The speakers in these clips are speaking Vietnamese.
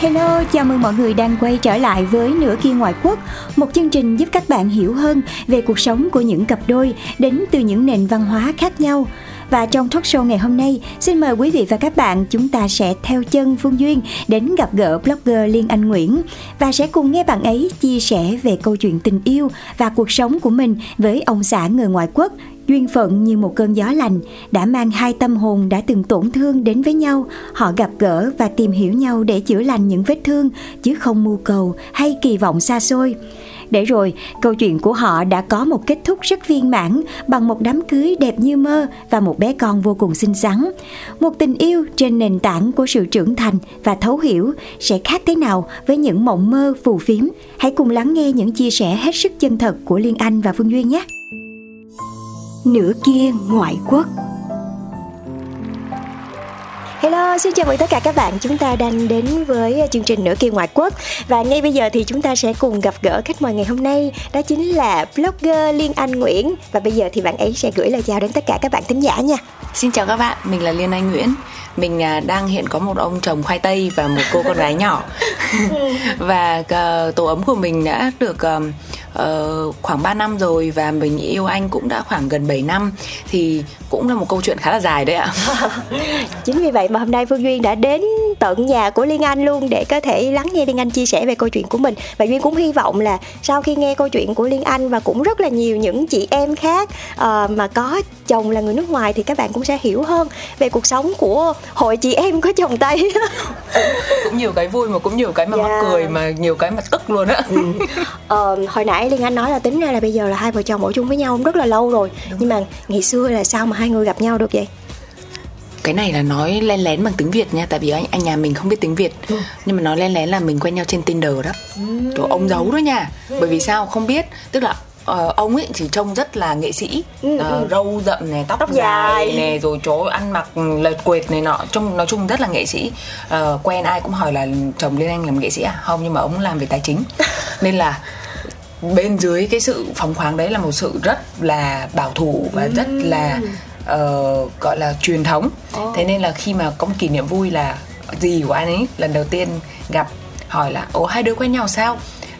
Hello, chào mừng mọi người đang quay trở lại với Nửa kia ngoại quốc, một chương trình giúp các bạn hiểu hơn về cuộc sống của những cặp đôi đến từ những nền văn hóa khác nhau. Và trong talk show ngày hôm nay, xin mời quý vị và các bạn chúng ta sẽ theo chân Phương Duyên đến gặp gỡ blogger Liên Anh Nguyễn và sẽ cùng nghe bạn ấy chia sẻ về câu chuyện tình yêu và cuộc sống của mình với ông xã người ngoại quốc duyên phận như một cơn gió lành đã mang hai tâm hồn đã từng tổn thương đến với nhau. Họ gặp gỡ và tìm hiểu nhau để chữa lành những vết thương, chứ không mưu cầu hay kỳ vọng xa xôi. Để rồi, câu chuyện của họ đã có một kết thúc rất viên mãn bằng một đám cưới đẹp như mơ và một bé con vô cùng xinh xắn. Một tình yêu trên nền tảng của sự trưởng thành và thấu hiểu sẽ khác thế nào với những mộng mơ phù phiếm? Hãy cùng lắng nghe những chia sẻ hết sức chân thật của liên anh và phương duyên nhé! Nửa kia ngoại quốc Hello, xin chào mừng tất cả các bạn. Chúng ta đang đến với chương trình Nửa kia ngoại quốc và ngay bây giờ thì chúng ta sẽ cùng gặp gỡ khách mời ngày hôm nay. Đó chính là blogger Liên Anh Nguyễn và bây giờ thì bạn ấy sẽ gửi lời chào đến tất cả các bạn thính giả nha. Xin chào các bạn, mình là Liên Anh Nguyễn. Mình à, đang hiện có một ông chồng khoai tây và một cô con gái nhỏ. và uh, tổ ấm của mình đã được uh, uh, khoảng 3 năm rồi và mình yêu anh cũng đã khoảng gần 7 năm thì cũng là một câu chuyện khá là dài đấy ạ. Chính vì vậy mà hôm nay Phương Duyên đã đến tận nhà của Liên Anh luôn để có thể lắng nghe Liên Anh chia sẻ về câu chuyện của mình và Duyên cũng hy vọng là sau khi nghe câu chuyện của Liên Anh và cũng rất là nhiều những chị em khác uh, mà có chồng là người nước ngoài thì các bạn cũng sẽ hiểu hơn về cuộc sống của hội chị em có chồng Tây cũng nhiều cái vui mà cũng nhiều cái mà yeah. mắc cười mà nhiều cái mà tức luôn á. ừ. ờ, hồi nãy Liên Anh nói là tính ra là bây giờ là hai vợ chồng ở chung với nhau rất là lâu rồi. Đúng. nhưng mà ngày xưa là sao mà hai người gặp nhau được vậy? cái này là nói len lén bằng tiếng Việt nha tại vì anh anh nhà mình không biết tiếng Việt. Ừ. nhưng mà nói len lén là mình quen nhau trên Tinder đó. Ừ. Chỗ ông giấu đó nha. Ừ. bởi vì sao? Không biết. Tức là uh, ông ấy thì trông rất là nghệ sĩ. Ừ, uh, râu rậm này tóc, tóc dài. này rồi chỗ ăn mặc lệch quệt này nọ. Trông nói chung rất là nghệ sĩ. Uh, quen ai cũng hỏi là chồng liên anh làm nghệ sĩ à? Không nhưng mà ông làm về tài chính. Nên là bên dưới cái sự phóng khoáng đấy là một sự rất là bảo thủ và rất là uh, gọi là truyền thống. Oh. thế nên là khi mà có một kỷ niệm vui là gì của anh ấy lần đầu tiên gặp hỏi là ồ hai đứa quen nhau sao?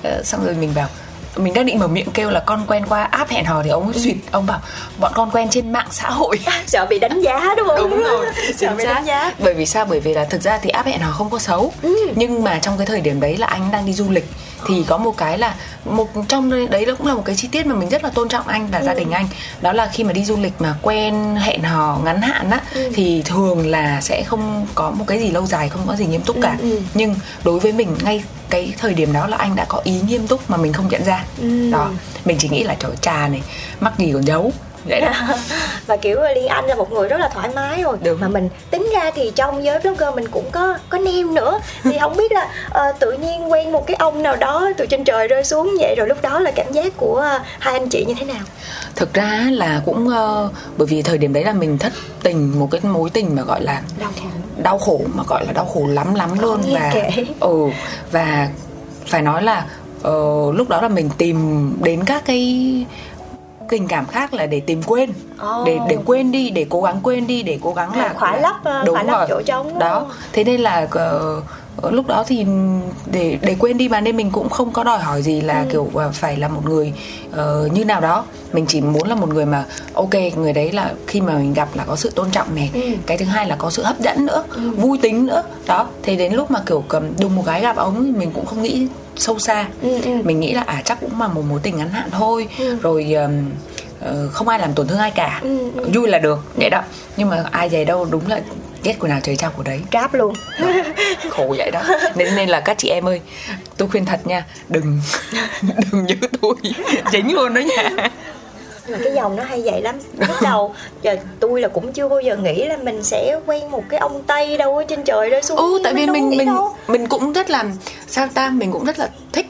Uh, xong rồi mình bảo mình đang định mở miệng kêu là con quen qua app hẹn hò thì ông ấy suýt ông bảo bọn con quen trên mạng xã hội. Sợ bị đánh giá đúng không? Đúng rồi sợ bị đánh giá. Bởi vì sao? Bởi vì là thực ra thì app hẹn hò không có xấu. Ừ. nhưng mà trong cái thời điểm đấy là anh đang đi du lịch thì có một cái là một trong đấy nó cũng là một cái chi tiết mà mình rất là tôn trọng anh và ừ. gia đình anh đó là khi mà đi du lịch mà quen hẹn hò ngắn hạn á ừ. thì thường là sẽ không có một cái gì lâu dài không có gì nghiêm túc cả ừ. Ừ. nhưng đối với mình ngay cái thời điểm đó là anh đã có ý nghiêm túc mà mình không nhận ra ừ. đó mình chỉ nghĩ là trời trà này mắc gì còn giấu vậy đó. Và kiểu liên anh là một người rất là thoải mái rồi. Đúng. mà mình tính ra thì trong giới blogger mình cũng có có nem nữa. Thì không biết là uh, tự nhiên quen một cái ông nào đó từ trên trời rơi xuống vậy rồi lúc đó là cảm giác của uh, hai anh chị như thế nào? Thực ra là cũng uh, bởi vì thời điểm đấy là mình thất tình một cái mối tình mà gọi là đau khổ. đau khổ mà gọi là đau khổ lắm lắm luôn. và kể. ừ và phải nói là ờ, lúc đó là mình tìm đến các cái tình cảm khác là để tìm quên Ồ. để để quên đi để cố gắng quên đi để cố gắng À, là khỏa lấp, ờ, đúng khỏa lấp chỗ trống, đó không? thế nên là ờ, lúc đó thì để để quên đi mà nên mình cũng không có đòi hỏi gì là Ừ. kiểu phải là một người ờ, như nào đó mình chỉ muốn là một người mà ok người đấy là khi mà mình gặp là có sự tôn trọng này Ừ. cái thứ hai là có sự hấp dẫn nữa vui tính nữa đó thế đến lúc mà kiểu cầm đùng một cái gặp ông thì mình cũng không nghĩ sâu xa. Ừ, ừ. mình nghĩ là à chắc cũng là một mối tình ngắn hạn thôi. Rồi ờm, ờ, không ai làm tổn thương ai cả. Ừ, vui là được vậy đó. Nhưng mà ai về đâu đúng là ghét của nào trời trao của đấy. Ráp luôn. Khổ vậy đó. Nên nên là các chị em ơi tôi khuyên thật nha đừng đừng như tôi. Dính luôn đó nha mà cái dòng nó hay vậy lắm lúc đầu giờ tôi là cũng chưa bao giờ nghĩ là mình sẽ quen một cái ông tây đâu ở trên trời rơi xuống ừ tại vì mình mình đâu. mình cũng rất là sao ta mình cũng rất là thích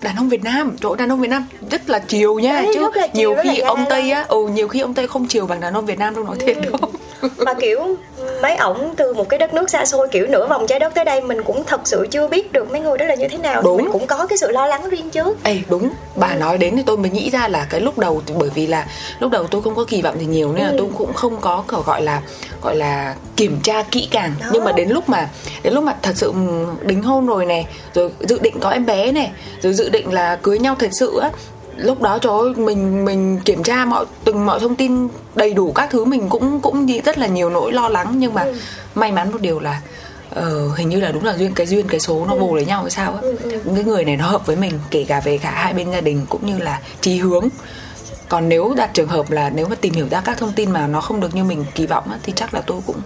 đàn ông Việt Nam chỗ đàn ông Việt Nam rất là chiều nha Đấy, chứ là chiều, nhiều là khi ông. Tây á ừ nhiều khi ông Tây không chiều bằng đàn ông Việt Nam đâu nói thiệt đâu mà kiểu mấy ổng từ một cái đất nước xa xôi kiểu nửa vòng trái đất tới đây mình cũng thật sự chưa biết được mấy người đó là như thế nào Đúng. mình cũng có cái sự lo lắng riêng trước Ê đúng, bà nói đến thì tôi mới nghĩ ra là cái lúc đầu thì bởi vì là lúc đầu tôi không có kỳ vọng gì nhiều nên là tôi cũng không có gọi là gọi là kiểm tra kỹ càng. Đó. Nhưng mà đến lúc mà đến lúc mà thật sự đính hôn rồi này, rồi dự định có em bé này, rồi dự định là cưới nhau thật sự á lúc đó trời ơi mình mình kiểm tra mọi từng mọi thông tin đầy đủ các thứ mình cũng cũng nghĩ rất là nhiều nỗi lo lắng nhưng mà may mắn một điều là ờ, hình như là đúng là duyên cái duyên cái số nó bù lấy nhau hay sao á cái người này nó hợp với mình kể cả về cả hai bên gia đình cũng như là chí hướng còn nếu đặt trường hợp là nếu mà tìm hiểu ra các thông tin mà nó không được như mình kỳ vọng á, thì chắc là tôi cũng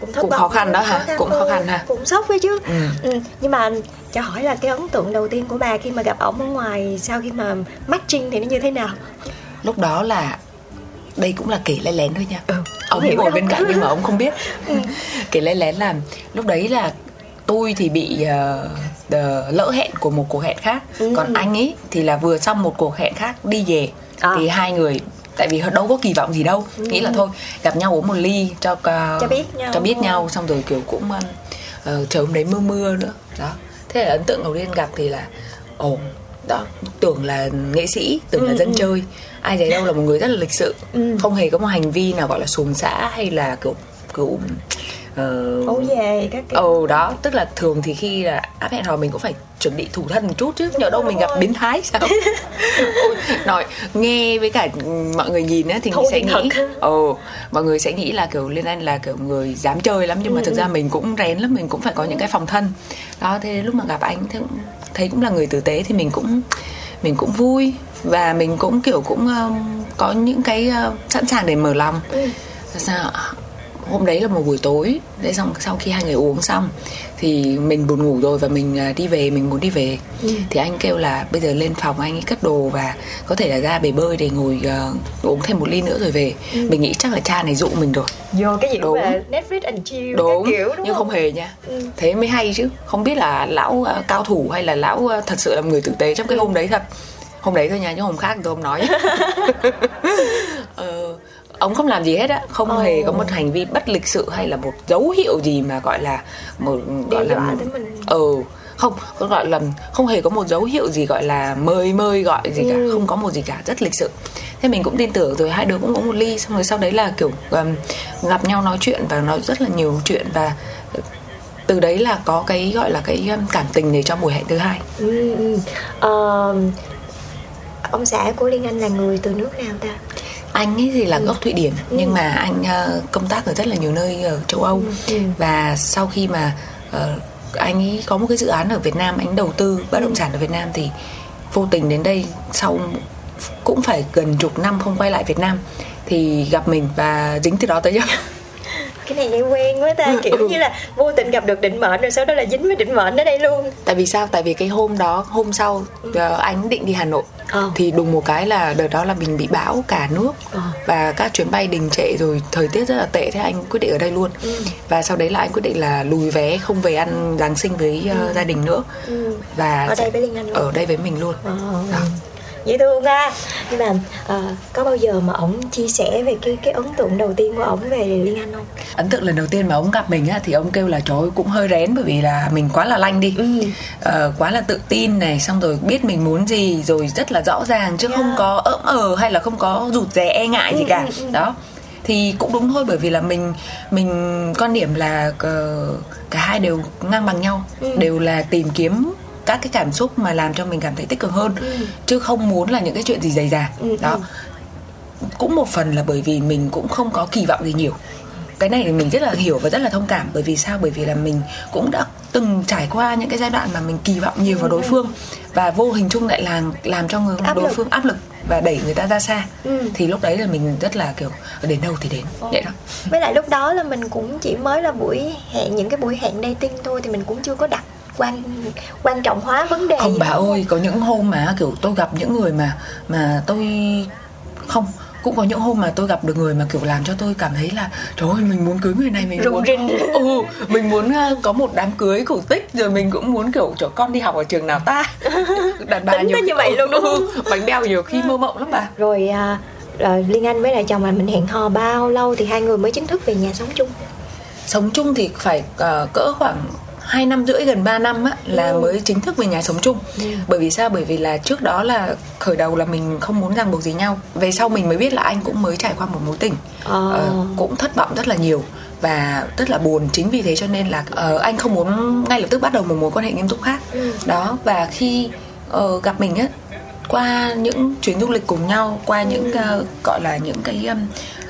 cũng Cũng khó khăn đó hả? Cũng khó ừ, khăn hả? cũng sốc đấy chứ Ừ. ừ. nhưng mà cho hỏi là cái ấn tượng đầu tiên của bà khi mà gặp ổng ở ngoài sau khi mà matching thì nó như thế nào? Lúc đó là đây cũng là kể lén lén thôi nha. Ừ, ông ngồi bên cạnh nhưng mà ông không biết. Kể lén lén là lúc đấy là tôi thì bị ờ, lỡ hẹn của một cuộc hẹn khác. Còn anh ấy thì là vừa xong một cuộc hẹn khác đi về À. thì hai người tại vì đâu có kỳ vọng gì đâu nghĩ là thôi gặp nhau uống một ly cho ca- Cho biết nhau. cho biết nhau xong rồi kiểu cũng ờ, trời hôm đấy mưa mưa nữa. Đó thế là ấn tượng đầu tiên gặp thì là ồ đó tưởng là nghệ sĩ tưởng là dân chơi. Ai thấy đâu là một người rất là lịch sự. Không hề có một hành vi nào gọi là xuồng xã hay là kiểu kiểu ờ, ấu về các kiểu. Ồ đó, tức là thường thì khi là áp hẹn hò mình cũng phải chuẩn bị thủ thân một chút chứ nhỡ đâu mình gặp biến thái sao? Ôi, nói nghe với cả mọi người nhìn á thì Thôi sẽ thì nghĩ ồ mọi người sẽ nghĩ là kiểu liên anh là kiểu người dám chơi lắm nhưng mà thực ra mình cũng rén lắm mình cũng phải có những cái phòng thân. Đó thế lúc mà gặp anh thì cũng thấy cũng là người tử tế thì mình cũng mình cũng vui và mình cũng kiểu cũng um, có những cái uh, sẵn sàng để mở lòng. Sao hôm đấy là một buổi tối thế xong sau khi hai người uống xong thì mình buồn ngủ rồi và mình à, đi về mình muốn đi về. Thì anh kêu là bây giờ lên phòng anh ấy cất đồ và có thể là ra bể bơi để ngồi à, uống thêm một ly nữa rồi về. Mình nghĩ chắc là cha này dụ mình rồi. Vô cái gì Đúng. về Netflix and chill đúng kiểu đúng nhưng không hề nha. Thế mới hay chứ không biết là lão à, cao thủ hay là lão à, thật sự là người tử tế trong cái hôm đấy thật. Hôm đấy thôi nha chứ hôm khác tôi không nói. Ờ, ông không làm gì hết á không hề có một hành vi bất lịch sự hay là một dấu hiệu gì mà gọi là một gọi là mình. ừ không không gọi là không hề có một dấu hiệu gì gọi là mời mời gọi gì cả Ừ. không có một gì cả rất lịch sự thế mình cũng tin tưởng rồi hai đứa cũng uống một ly xong rồi sau đấy là kiểu um, gặp nhau nói chuyện và nói rất là nhiều chuyện và từ đấy là có cái gọi là cái cảm tình để cho buổi hẹn thứ hai ừ, ừ. Ờ, ông xã của Liên Anh là người từ nước nào ta anh ấy thì là gốc Thụy Điển nhưng mà anh ờ, công tác ở rất là nhiều nơi ở châu Âu. Và sau khi mà ờ, anh ấy có một cái dự án ở Việt Nam anh đầu tư bất động sản ở Việt Nam thì vô tình đến đây sau cũng phải gần chục năm không quay lại Việt Nam thì gặp mình và dính từ đó tới giờ cái này nghe quen quá ta kiểu Ừ. như là vô tình gặp được định mệnh rồi sau đó là dính với định mệnh ở đây luôn tại vì sao tại vì cái hôm đó hôm sau ờ, anh định đi Hà Nội Ờ. thì đùng một cái là đợt đó là mình bị bão cả nước Ờ. và các chuyến bay đình trệ rồi thời tiết rất là tệ thế anh quyết định ở đây luôn Ừ. và sau đấy là anh quyết định là lùi vé không về ăn giáng sinh với ờ, gia đình nữa và Ừ. Ở đây với Liên Anh luôn. ở đây với mình luôn đó. Dễ thương ha nhưng mà uh, có bao giờ mà ổng chia sẻ về cái cái ấn tượng đầu tiên của ổng về liên anh không ấn tượng lần đầu tiên mà ông gặp mình á thì ông kêu là trời ơi, cũng hơi rén bởi vì là mình quá là lanh đi ừ. ờ, quá là tự tin này xong rồi biết mình muốn gì rồi rất là rõ ràng chứ Yeah. không có ỡm ờ hay là không có rụt rè e ngại gì Ừ, cả ừ, ừ. đó thì cũng đúng thôi bởi vì là mình mình quan điểm là ờ, cả hai đều ngang bằng nhau Ừ. đều là tìm kiếm các cái cảm xúc mà làm cho mình cảm thấy tích cực hơn chứ không muốn là những cái chuyện gì dày dà. Ừ, đó. Ừ. cũng một phần là bởi vì mình cũng không có kỳ vọng gì nhiều. Cái này thì mình rất là hiểu và rất là thông cảm bởi vì sao? Bởi vì là mình cũng đã từng trải qua những cái giai đoạn mà mình kỳ vọng nhiều vào đối phương và vô hình chung lại làm làm cho người Áp đối lực. phương áp lực và đẩy người ta ra xa. Ừ. thì lúc đấy là mình rất là kiểu đến đâu thì đến. Vậy đó. Với lại lúc đó là mình cũng chỉ mới là buổi hẹn những cái buổi hẹn dating thôi thì mình cũng chưa có đặt quan quan trọng hóa vấn đề không bà ơi có những hôm mà kiểu tôi gặp những người mà mà tôi không cũng có những hôm mà tôi gặp được người mà kiểu làm cho tôi cảm thấy là trời ơi mình muốn cưới người này mình Rung muốn rinh. ừ mình muốn ờ, có một đám cưới cổ tích rồi mình cũng muốn kiểu cho con đi học ở trường nào ta đàn bà Tính nhiều khi- như vậy luôn đúng không? Ừ, bánh beo nhiều khi mơ mộng lắm bà rồi à, à, liên anh với lại chồng là mình hẹn hò bao lâu thì hai người mới chính thức về nhà sống chung sống chung thì phải ờ, cỡ khoảng hai năm rưỡi gần 3 năm á là Ừ. mới chính thức về nhà sống chung. Bởi vì sao? Bởi vì là trước đó là khởi đầu là mình không muốn ràng buộc gì nhau. Về sau mình mới biết là anh cũng mới trải qua một mối tình. Ờ. Ờ, cũng thất vọng rất là nhiều và rất là buồn. Chính vì thế cho nên là ờ, anh không muốn ngay lập tức bắt đầu một mối quan hệ nghiêm túc khác. Ừ. đó và khi ờ, gặp mình á qua những chuyến du lịch cùng nhau qua những ờ, gọi là những cái um,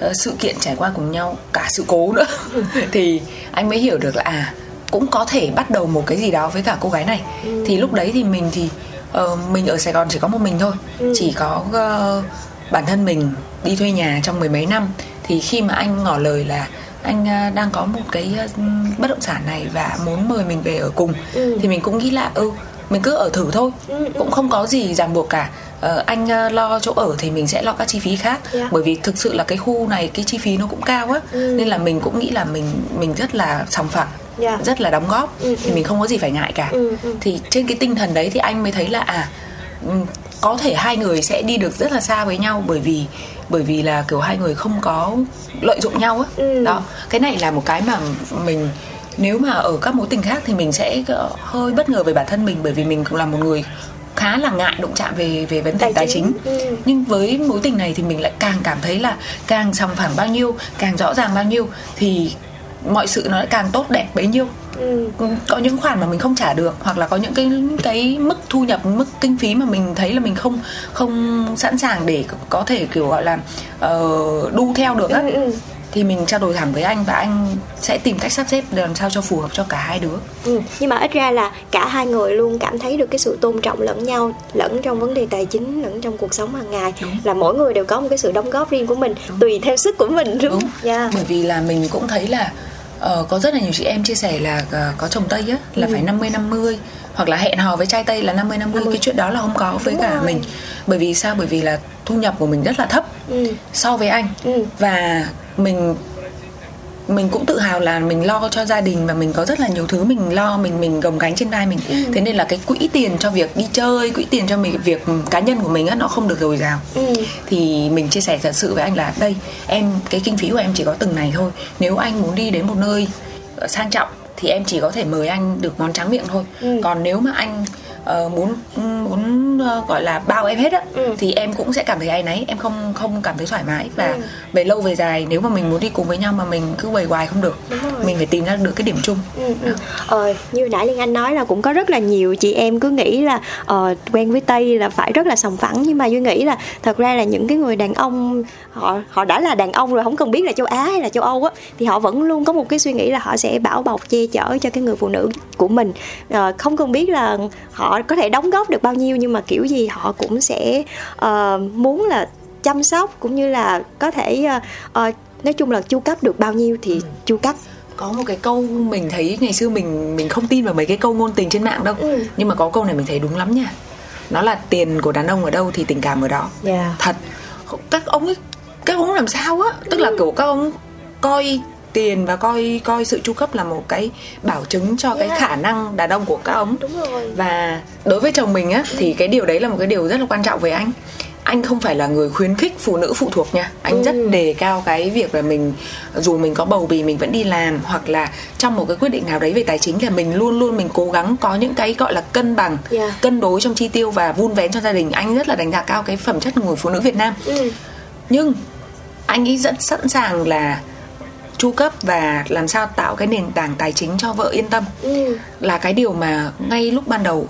ờ, sự kiện trải qua cùng nhau cả sự cố nữa thì anh mới hiểu được là à cũng có thể bắt đầu một cái gì đó với cả cô gái này. Thì lúc đấy thì mình thì ờ, mình ở Sài Gòn chỉ có một mình thôi. Chỉ có ờ, bản thân mình đi thuê nhà trong mười mấy năm. Thì khi mà anh ngỏ lời là anh ờ, đang có một cái bất động sản này và muốn mời mình về ở cùng Ừ. thì mình cũng nghĩ là ừ mình cứ ở thử thôi. Ừ, ừ. cũng không có gì ràng buộc cả. Ờ, anh lo chỗ ở thì mình sẽ lo các chi phí khác. Dạ. bởi vì thực sự là cái khu này cái chi phí nó cũng cao á. Ừ. nên là mình cũng nghĩ là mình mình rất là sòng phẳng Dạ. rất là đóng góp Ừ, thì ừ. mình không có gì phải ngại cả Ừ, ừ. thì trên cái tinh thần đấy thì anh mới thấy là à ừm, có thể hai người sẽ đi được rất là xa với nhau bởi vì bởi vì là kiểu hai người không có lợi dụng nhau á Ừ. đó cái này là một cái mà mình nếu mà ở các mối tình khác thì mình sẽ ờ, hơi bất ngờ về bản thân mình bởi vì mình cũng là một người khá là ngại đụng chạm về về vấn đề Tài tài, chính. chính, Ừ. nhưng với mối tình này thì mình lại càng cảm thấy là càng sòng phẳng bao nhiêu càng rõ ràng bao nhiêu thì mọi sự nó lại càng tốt đẹp bấy nhiêu ừ. có những khoản mà mình không trả được hoặc là có những cái cái mức thu nhập mức kinh phí mà mình thấy là mình không không sẵn sàng để có thể kiểu gọi là uh, đu theo được á Ừ, ừ. thì mình trao đổi thẳng với anh và anh sẽ tìm cách sắp xếp làm sao cho phù hợp cho cả hai đứa Ừ, nhưng mà ít ra là cả hai người luôn cảm thấy được cái sự tôn trọng lẫn nhau lẫn trong vấn đề tài chính lẫn trong cuộc sống hàng ngày Đúng. là mỗi người đều có một cái sự đóng góp riêng của mình tùy theo sức của mình đúng, đúng Dạ. bởi vì là mình cũng thấy là ờ, có rất là nhiều chị em chia sẻ là ờ, có chồng tây á là Ừ. phải 50 50 hoặc là hẹn hò với trai tây là 50 50 cái chuyện đó là không có với Đúng cả rồi. mình bởi vì sao bởi vì là thu nhập của mình rất là thấp Ừ. so với anh Ừ. và mình mình cũng tự hào là mình lo cho gia đình và mình có rất là nhiều thứ mình lo mình mình gồng gánh trên vai mình Ừ. thế nên là cái quỹ tiền cho việc đi chơi quỹ tiền cho mình việc cá nhân của mình á nó không được dồi dào Ừ. thì mình chia sẻ thật sự với anh là đây em cái kinh phí của em chỉ có từng này thôi nếu anh muốn đi đến một nơi ờ, sang trọng thì em chỉ có thể mời anh được món tráng miệng thôi Ừ. còn nếu mà anh ờ, muốn muốn ờ, gọi là bao em hết á Ừ. thì em cũng sẽ cảm thấy áy náy em không không cảm thấy thoải mái và Ừ. về lâu về dài nếu mà mình muốn đi cùng với nhau mà mình cứ bày hoài không được mình phải tìm ra được cái điểm chung Ừ, ừ. Ờ, như nãy Liên Anh nói là cũng có rất là nhiều chị em cứ nghĩ là ờ, quen với Tây là phải rất là sòng phẳng nhưng mà Duy nghĩ là thật ra là những cái người đàn ông họ họ đã là đàn ông rồi không cần biết là châu Á hay là châu Âu á thì họ vẫn luôn có một cái suy nghĩ là họ sẽ bảo bọc che chở cho cái người phụ nữ của mình Ờ, không cần biết là họ có thể đóng góp được bao nhiêu nhưng mà kiểu gì họ cũng sẽ ờ, muốn là chăm sóc cũng như là có thể ờ, ờ, nói chung là chu cấp được bao nhiêu thì chu cấp. Có một cái câu mình thấy ngày xưa mình mình không tin vào mấy cái câu ngôn tình trên mạng đâu. Ừ. nhưng mà có câu này mình thấy đúng lắm nha. Nó là tiền của đàn ông ở đâu thì tình cảm ở đó. Dạ. thật. Các ông ấy các ông làm sao á? Tức là kiểu các ông coi tiền và coi coi sự chu cấp là một cái bảo chứng cho cái Yeah. khả năng đàn ông của các ông Đúng rồi. và đối với chồng mình á thì cái điều đấy là một cái điều rất là quan trọng với anh anh không phải là người khuyến khích phụ nữ phụ thuộc nha anh rất Ừ. đề cao cái việc là mình dù mình có bầu bì mình vẫn đi làm hoặc là trong một cái quyết định nào đấy về tài chính là mình luôn luôn mình cố gắng có những cái gọi là cân bằng Yeah. cân đối trong chi tiêu và vun vén cho gia đình anh rất là đánh giá cao cái phẩm chất người phụ nữ Việt Nam Ừ. nhưng anh ấy rất sẵn sàng là chu cấp và làm sao tạo cái nền tảng tài chính cho vợ yên tâm Ừ. là cái điều mà ngay lúc ban đầu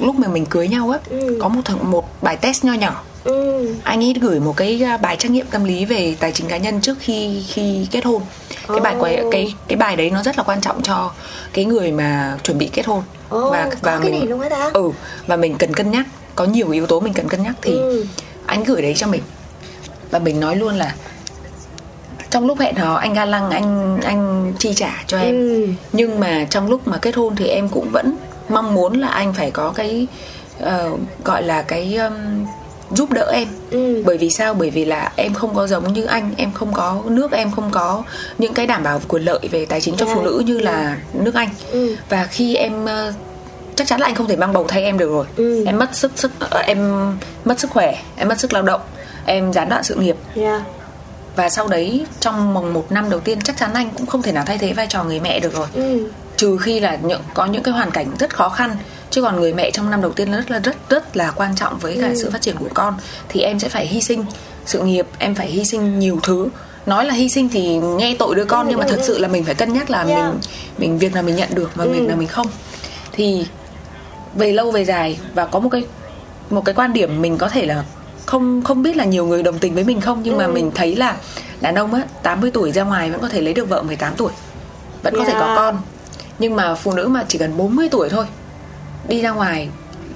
lúc mà mình cưới nhau á Ừ. có một thằng một bài test nho nhỏ Ừ. anh ấy gửi một cái à, bài trắc nghiệm tâm lý về tài chính cá nhân trước khi khi kết hôn cái bài Ồ. quay cái cái bài đấy nó rất là quan trọng cho cái người mà chuẩn bị kết hôn Ồ, và và cái mình ừ và mình cần cân nhắc có nhiều yếu tố mình cần cân nhắc thì Ừ. anh gửi đấy cho mình và mình nói luôn là trong lúc hẹn hò anh ga lăng anh anh chi trả cho em Ừ. nhưng mà trong lúc mà kết hôn thì em cũng vẫn mong muốn là anh phải có cái ờ, gọi là cái um, giúp đỡ em Ừ. bởi vì sao bởi vì là em không có giống như anh em không có nước em không có những cái đảm bảo quyền lợi về tài chính cho Dạ. phụ nữ như là nước anh Ừ. và khi em ờ, chắc chắn là anh không thể mang bầu thay em được rồi Ừ. em mất sức sức ờ, em mất sức khỏe em mất sức lao động em gián đoạn sự nghiệp Yeah. Và sau đấy trong vòng một năm đầu tiên chắc chắn anh cũng không thể nào thay thế vai trò người mẹ được rồi. Ừ. trừ khi là những có những cái hoàn cảnh rất khó khăn. Chứ còn người mẹ trong năm đầu tiên rất là rất rất là quan trọng với cả sự phát triển của con. Thì em sẽ phải hy sinh sự nghiệp em phải hy sinh nhiều thứ. Nói là hy sinh thì nghe tội đứa con nhưng mà thật sự là mình phải cân nhắc là Yeah. mình mình việc nào mình nhận được và việc nào mình không. Thì về lâu về dài và có một cái một cái quan điểm mình có thể là không không biết là nhiều người đồng tình với mình không nhưng mà mình thấy là đàn ông á 80 tuổi ra ngoài vẫn có thể lấy được vợ 18 tuổi vẫn có thể có Yeah. con. Nhưng mà phụ nữ mà chỉ cần 40 tuổi thôi đi ra ngoài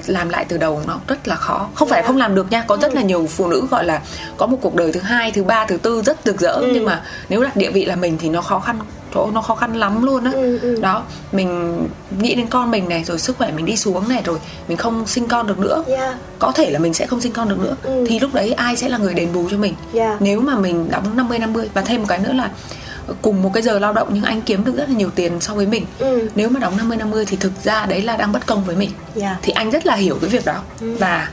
làm lại từ đầu nó rất là khó. Không phải không làm được nha có rất là nhiều phụ nữ gọi là có một cuộc đời thứ hai thứ ba thứ tư rất rực rỡ. Nhưng mà nếu đặt địa vị là mình thì nó khó khăn chỗ nó khó khăn lắm luôn á Ừ, ừ. đó mình nghĩ đến con mình này rồi sức khỏe mình đi xuống này rồi mình không sinh con được nữa Yeah. có thể là mình sẽ không sinh con được nữa Ừ. thì lúc đấy ai sẽ là người đền bù cho mình Yeah. nếu mà mình đóng 50 50 và thêm một cái nữa là cùng một cái giờ lao động nhưng anh kiếm được rất là nhiều tiền so với mình Ừ. nếu mà đóng 50 50 thì thực ra đấy là đang bất công với mình Yeah. thì anh rất là hiểu cái việc đó và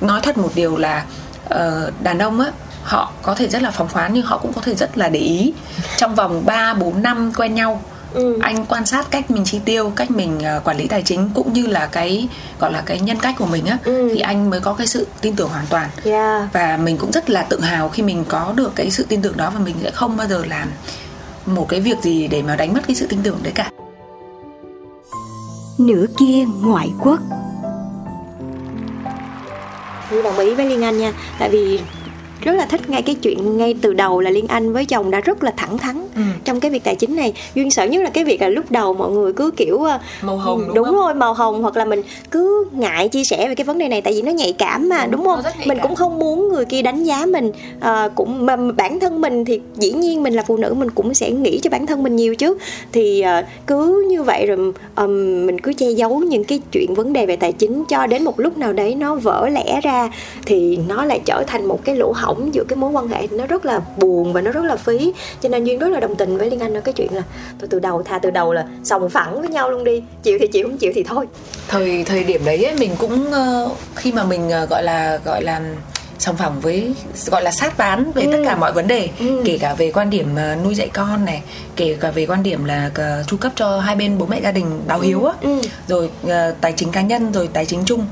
nói thật một điều là ờ, đàn ông á họ có thể rất là phóng khoáng nhưng họ cũng có thể rất là để ý trong vòng 3 4 năm quen nhau Ừ. anh quan sát cách mình chi tiêu cách mình ờ, quản lý tài chính cũng như là cái gọi là cái nhân cách của mình á Ừ. thì anh mới có cái sự tin tưởng hoàn toàn Yeah. và mình cũng rất là tự hào khi mình có được cái sự tin tưởng đó và mình sẽ không bao giờ làm một cái việc gì để mà đánh mất cái sự tin tưởng đấy cả Nửa kia ngoại quốc Tôi đồng ý với Liên Anh nha Tại vì rất là thích ngay cái chuyện ngay từ đầu là Liên Anh với chồng đã rất là thẳng thắn Ừ. trong cái việc tài chính này duyên sợ nhất là cái việc là lúc đầu mọi người cứ kiểu ờ, Màu hồng, đúng đúng không? rồi màu hồng hoặc là mình cứ ngại chia sẻ về cái vấn đề này tại vì nó nhạy cảm mà đúng, nó không mình cảm. cũng không muốn người kia đánh giá mình Ờ, cũng mà bản thân mình thì dĩ nhiên mình là phụ nữ mình cũng sẽ nghĩ cho bản thân mình nhiều chứ thì ờ, cứ như vậy rồi ừm, mình cứ che giấu những cái chuyện vấn đề về tài chính cho đến một lúc nào đấy nó vỡ lẽ ra thì nó lại trở thành một cái lỗ hổng giữa cái mối quan hệ nó rất là buồn và nó rất là phí. Cho nên duyên rất là đồng tình với liên anh ở cái chuyện là tôi từ đầu tha từ đầu là sòng phẳng với nhau luôn đi. Chịu thì chịu không chịu thì thôi. Thời thời điểm đấy ấy, mình cũng ờ, khi mà mình ờ, gọi là gọi là sòng phẳng với gọi là sát bán về tất cả mọi vấn đề Ừ. kể cả về quan điểm ờ, nuôi dạy con này kể cả về quan điểm là chu cấp cho hai bên bố mẹ gia đình báo hiếu á. Ừ. rồi tài chính cá nhân rồi tài chính chung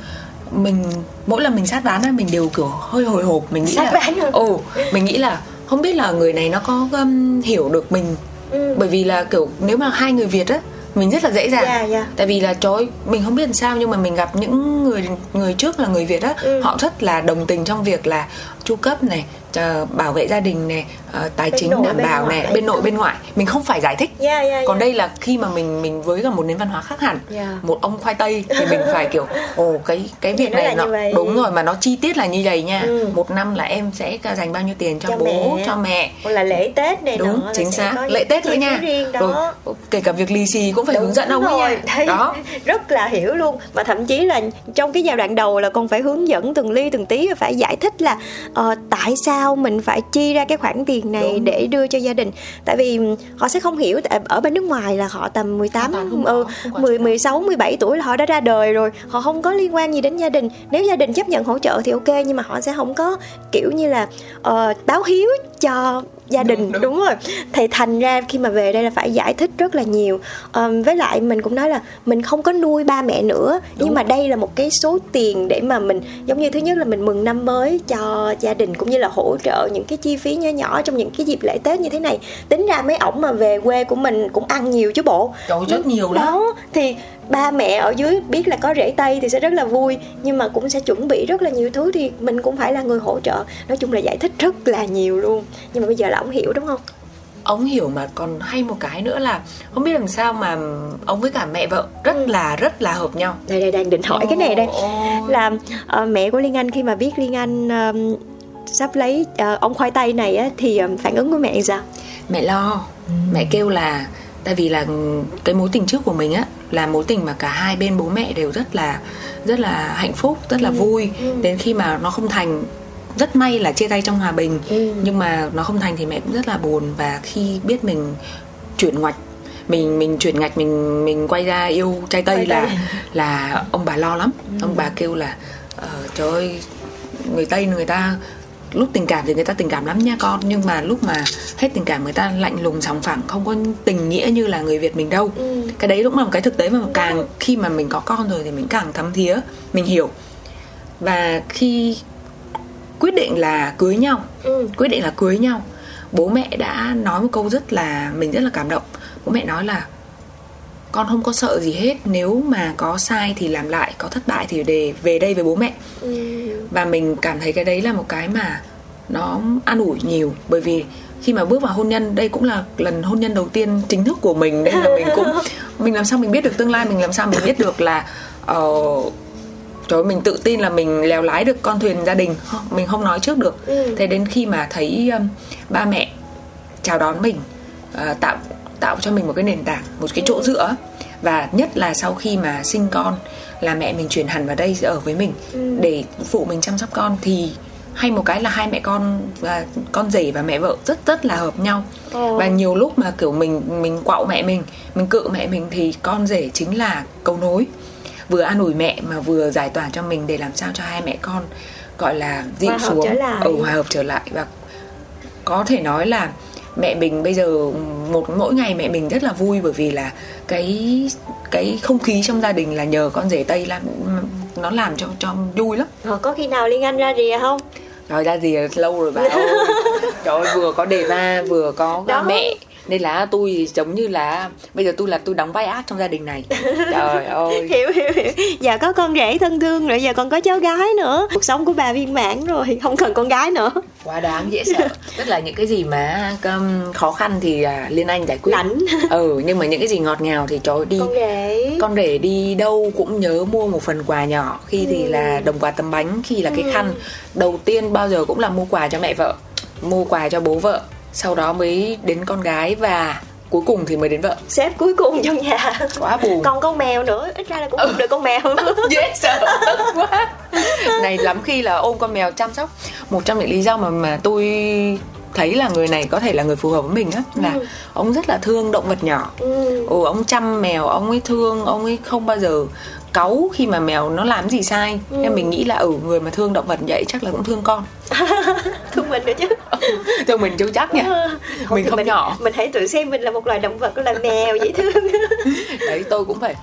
mình mỗi lần mình sát bán á mình đều kiểu hơi hồi hộp mình nghĩ Sát là bán hả? ồ mình nghĩ là không biết là người này nó có um, hiểu được mình Ừ. bởi vì là kiểu nếu mà hai người việt á mình rất là dễ dàng Dạ, dạ. tại vì là trời mình không biết làm sao nhưng mà mình gặp những người người trước là người việt á Ừ. họ rất là đồng tình trong việc là chu cấp này chờ bảo vệ gia đình này ờ, tài Bên chính đảm bảo này bên nội bên ngoại. Mình không phải giải thích. Dạ, dạ, còn đây là khi mà mình mình với cả một nền văn hóa khác hẳn. Dạ. một ông khoai tây thì mình phải kiểu ồ cái cái việc nó này nó đúng rồi mà nó chi tiết là như vậy nha. Ừ. một năm là em sẽ dành bao nhiêu tiền cho, Cho bố mẹ. cho mẹ. Hoặc là lễ tết này đúng là chính xác. lễ tết nữa nha. rồi kể cả việc lì xì cũng phải Đúng hướng dẫn ông ấy nha. đó. rất là hiểu luôn. Và thậm chí là trong cái giai đoạn đầu là còn phải hướng dẫn từng ly từng tí và phải giải thích là uh, tại sao mình phải chi ra cái khoản tiền này Đúng. để đưa cho gia đình tại vì họ sẽ không hiểu tại ở bên nước ngoài là họ tầm 18 Hoàn toàn không ừ, có, không có 10 chuyện đó. 16 17 tuổi là họ đã ra đời rồi họ không có liên quan gì đến gia đình nếu gia đình chấp nhận hỗ trợ thì ok nhưng mà họ sẽ không có kiểu như là ờ, báo hiếu cho gia đình. đúng, rồi. Thì thành ra khi mà về đây là phải giải thích rất là nhiều. Ờm, với lại mình cũng nói là mình không có nuôi ba mẹ nữa. Nhưng mà đây là một cái số tiền để mà mình giống như thứ nhất là mình mừng năm mới cho gia đình cũng như là hỗ trợ những cái chi phí nhỏ nhỏ trong những cái dịp lễ tết như thế này. Tính ra mấy ổng mà về quê của mình cũng ăn nhiều chứ bộ. Trời rất nhiều lắm. đó thì ba mẹ ở dưới biết là có rễ tây thì sẽ rất là vui nhưng mà cũng sẽ chuẩn bị rất là nhiều thứ thì mình cũng phải là người hỗ trợ. Nói chung là giải thích rất là nhiều luôn nhưng mà bây giờ là ông hiểu đúng không? Ông hiểu mà còn hay một cái nữa là không biết làm sao mà ông với cả mẹ vợ rất là rất là hợp nhau. Đây đây đang định hỏi cái này đây. Là ờ, mẹ của liên anh khi mà biết liên anh ờm, sắp lấy ờ, ông khoai tây này á thì ờm, phản ứng của mẹ sao? Mẹ lo. Mẹ kêu là tại vì là cái mối tình trước của mình á là mối tình mà cả hai bên bố mẹ đều rất là rất là hạnh phúc rất là vui. đến khi mà nó không thành rất may là chia tay trong hòa bình Ừ. nhưng mà nó không thành thì mẹ cũng rất là buồn. Và khi biết mình chuyển ngoạch mình mình chuyển ngạch mình mình quay ra yêu trai tây Trai là Tây. là ông bà lo lắm. Ông bà kêu là ờ, trời ơi người tây người ta lúc tình cảm thì người ta tình cảm lắm nha con. Nhưng mà lúc mà hết tình cảm người ta lạnh lùng sòng phẳng không có tình nghĩa như là người việt mình đâu Ừ. cái đấy cũng là một cái thực tế mà càng khi mà mình có con rồi thì mình càng thấm thía mình hiểu và khi quyết định là cưới nhau Ừ. quyết định là cưới nhau bố mẹ đã nói một câu rất là mình rất là cảm động bố mẹ nói là con không có sợ gì hết nếu mà có sai thì làm lại có thất bại thì để về đây với bố mẹ Ừ. và mình cảm thấy cái đấy là một cái mà nó an ủi nhiều bởi vì khi mà bước vào hôn nhân đây cũng là lần hôn nhân đầu tiên chính thức của mình nên là mình cũng mình làm sao mình biết được tương lai mình làm sao mình biết được là uh, trời mình tự tin là mình lèo lái được con thuyền gia đình. Mình không nói trước được. Ừ. thế đến khi mà thấy um, ba mẹ chào đón mình uh, tạo tạo cho mình một cái nền tảng một cái chỗ dựa và nhất là sau khi mà sinh con là mẹ mình chuyển hẳn vào đây ở với mình để phụ mình chăm sóc con thì hay một cái là hai mẹ con và con rể và mẹ vợ rất rất là hợp nhau Ồ. và nhiều lúc mà kiểu mình mình quạo mẹ mình mình cự mẹ mình thì con rể chính là cầu nối vừa an ủi mẹ mà vừa giải tỏa cho mình để làm sao cho hai mẹ con gọi là dịu Hòa xuống lại. ừ, hòa hợp trở lại và có thể nói là mẹ mình bây giờ một mỗi ngày mẹ mình rất là vui bởi vì là cái cái không khí trong gia đình là nhờ con rể tây làm nó làm cho cho vui lắm. Ờ, có khi nào liên anh ra rìa không? Rồi ra gì lâu rồi bà ơi trời ơi vừa có đề va vừa có Đó. mẹ. Nên là tôi thì giống như là bây giờ tôi là tôi đóng vai ác trong gia đình này. Trời ơi. Hiểu hiểu hiểu. Giờ có con rể thân thương rồi giờ còn có cháu gái nữa. Cuộc sống của bà viên mãn rồi không cần con gái nữa quá đáng dễ sợ. Tức là những cái gì mà khó khăn thì à, liên anh giải quyết. Lãnh. ừ nhưng mà những cái gì ngọt ngào thì trời đi. Con rể con rể đi đâu cũng nhớ mua một phần quà nhỏ. Khi thì là đồng quà tấm bánh khi là cái khăn. Đầu tiên bao giờ cũng là mua quà cho mẹ vợ mua quà cho bố vợ. Sau đó mới đến con gái và cuối cùng thì mới đến vợ. Sếp cuối cùng trong nhà. Quá buồn. Còn con mèo nữa. Ít ra là cũng được con mèo. Dễ sợ quá. Này lắm khi là ôm con mèo chăm sóc. Một trong những lý do mà mà tôi thấy là người này có thể là người phù hợp với mình á là ông rất là thương động vật nhỏ. Ừ. ừ ông chăm mèo ông ấy thương ông ấy không bao giờ cáu khi mà mèo nó làm gì sai. Nên mình nghĩ là ừ người mà thương động vật vậy chắc là cũng thương con. Thương mình nữa chứ. Cho mình chưa chắc nha. Thôi mình không nhỏ. mình hãy tự xem mình là một loài động vật là mèo dễ thương đấy tôi cũng phải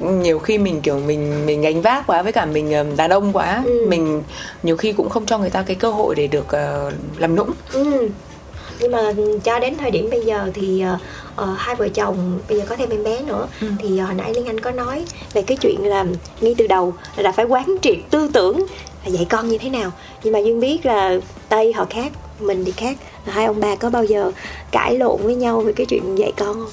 nhiều khi mình kiểu mình mình gánh vác quá với cả mình ừm, đàn ông quá Ừ. mình nhiều khi cũng không cho người ta cái cơ hội để được ờ, làm nũng. Ừ. nhưng mà cho đến thời điểm bây giờ thì ờ, hai vợ chồng bây giờ có thêm em bé nữa. Ừ. thì ờ, hồi nãy liên anh có nói về cái chuyện là ngay từ đầu là đã phải quán triệt tư tưởng là dạy con như thế nào. Nhưng mà duyên biết là tây họ khác mình thì khác. Hai ông bà có bao giờ cãi lộn với nhau về cái chuyện dạy con không?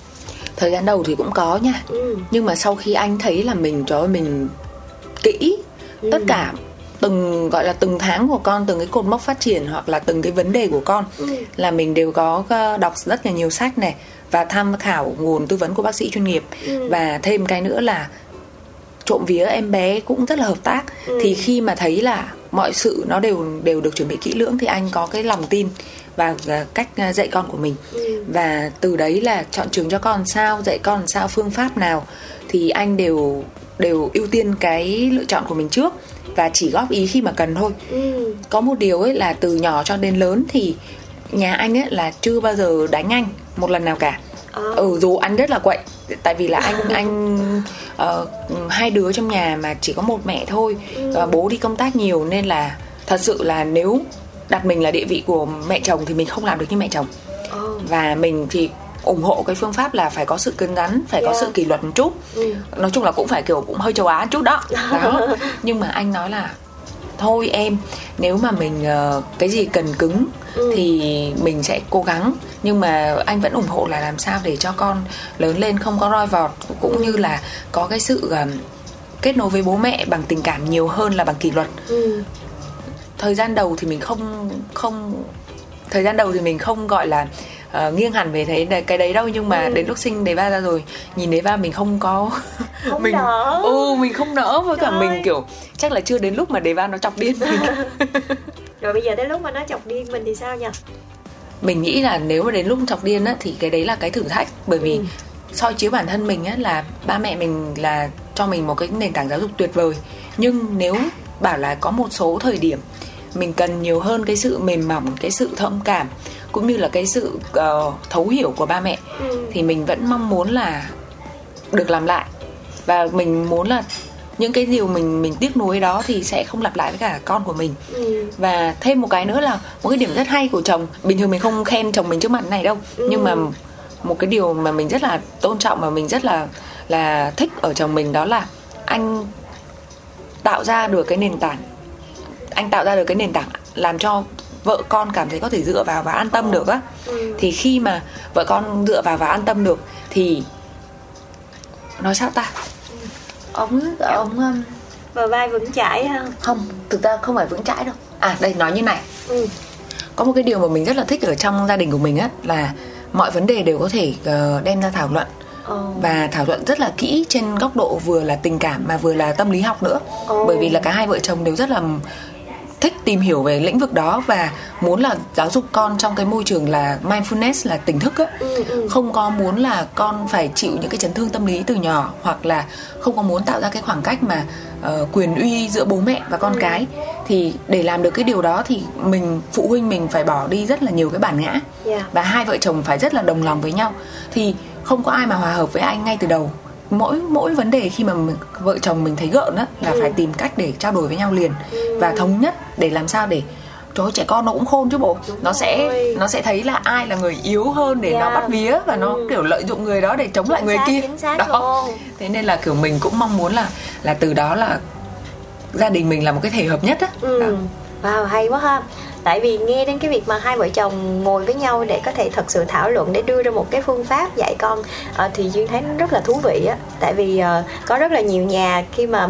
Thời gian đầu thì cũng có nha. Ừ. nhưng mà sau khi anh thấy là mình cho mình kỹ tất cả từng gọi là từng tháng của con từng cái cột mốc phát triển hoặc là từng cái vấn đề của con là mình đều có ờ, đọc rất là nhiều sách này và tham khảo nguồn tư vấn của bác sĩ chuyên nghiệp. Và thêm cái nữa là trộm vía em bé cũng rất là hợp tác. Thì khi mà thấy là mọi sự nó đều đều được chuẩn bị kỹ lưỡng thì anh có cái lòng tin và à, cách à, dạy con của mình. Và từ đấy là chọn trường cho con sao dạy con sao phương pháp nào thì anh đều đều ưu tiên cái lựa chọn của mình trước và chỉ góp ý khi mà cần thôi Ừ. có một điều ấy là từ nhỏ cho đến lớn thì nhà anh ấy là chưa bao giờ đánh anh một lần nào cả Ờ. ừ dù anh rất là quậy tại vì là anh anh ờ, hai đứa trong nhà mà chỉ có một mẹ thôi Ờ, bố đi công tác nhiều nên là thật sự là nếu đặt mình là địa vị của mẹ chồng thì mình không làm được như mẹ chồng Ờ. và mình thì ủng hộ cái phương pháp là phải có sự cứng rắn phải có Yeah. sự kỷ luật một chút Ừ. nói chung là cũng phải kiểu cũng hơi châu á chút đó, đó. nhưng mà anh nói là thôi em nếu mà mình ờ, cái gì cần cứng Ừ. thì mình sẽ cố gắng nhưng mà anh vẫn ủng hộ là làm sao để cho con lớn lên không có roi vọt cũng như là có cái sự ờm, kết nối với bố mẹ bằng tình cảm nhiều hơn là bằng kỷ luật Ừ. thời gian đầu thì mình không không thời gian đầu thì mình không gọi là ờ, nghiêng hẳn về thế cái đấy đâu nhưng mà Ừ. đến lúc sinh đề ba ra rồi nhìn đề ba mình không có Không mình nỡ. ừ mình không nỡ với cả Trời mình ơi. kiểu chắc là chưa đến lúc mà đề ba nó chọc điên mình rồi bây giờ tới lúc mà nó chọc điên mình thì sao nhỉ mình nghĩ là nếu mà đến lúc chọc điên á thì cái đấy là cái thử thách bởi vì Ừ. soi chiếu bản thân mình á là ba mẹ mình là cho mình một cái nền tảng giáo dục tuyệt vời nhưng nếu bảo là có một số thời điểm mình cần nhiều hơn cái sự mềm mỏng cái sự thông cảm cũng như là cái sự ờ, thấu hiểu của ba mẹ Ừ. thì mình vẫn mong muốn là được làm lại và mình muốn là những cái điều mình mình tiếc nuối đó thì sẽ không lặp lại với cả con của mình Ừ. và thêm một cái nữa là một cái điểm rất hay của chồng bình thường mình không khen chồng mình trước mặt này đâu nhưng mà một cái điều mà mình rất là tôn trọng và mình rất là là thích ở chồng mình đó là anh tạo ra được cái nền tảng anh tạo ra được cái nền tảng làm cho vợ con cảm thấy có thể dựa vào và an tâm được á. Thì khi mà vợ con dựa vào và an tâm được thì nói sao ta? Ông ông um, bờ vai vững chãi ha. không thực ra không phải vững chãi đâu. À đây nói như này. Ừ. có một cái điều mà mình rất là thích ở trong gia đình của mình á là mọi vấn đề đều có thể ờ, đem ra thảo luận. Ồ. và thảo luận rất là kỹ trên góc độ vừa là tình cảm mà vừa là tâm lý học nữa. Ồ. bởi vì là cả hai vợ chồng đều rất là thích tìm hiểu về lĩnh vực đó và muốn là giáo dục con trong cái môi trường là mindfulness là tỉnh thức á Ừ, ừ. không có muốn là con phải chịu những cái chấn thương tâm lý từ nhỏ hoặc là không có muốn tạo ra cái khoảng cách mà ờ, quyền uy giữa bố mẹ và con Ừ. cái thì để làm được cái điều đó thì mình phụ huynh mình phải bỏ đi rất là nhiều cái bản ngã Dạ. và hai vợ chồng phải rất là đồng lòng với nhau thì không có ai mà hòa hợp với anh ngay từ đầu mỗi mỗi vấn đề khi mà mình, vợ chồng mình thấy gợn á là Ừ. phải tìm cách để trao đổi với nhau liền và thống nhất để làm sao để trời trẻ con nó cũng khôn chứ bộ nó sẽ rồi. nó sẽ thấy là ai là người yếu hơn để nó Dạ. bắt vía và nó Ừ. kiểu lợi dụng người đó để chống lại Chính người xác, kia đó luôn. thế nên là kiểu mình cũng mong muốn là là từ đó là gia đình mình là một cái thể hợp nhất á Đó. Ừ. Wow, hay quá ha. Tại vì nghe đến cái việc mà hai vợ chồng ngồi với nhau để có thể thật sự thảo luận để đưa ra một cái phương pháp dạy con uh, thì duyên thấy nó rất là thú vị á. Tại vì uh, có rất là nhiều nhà khi mà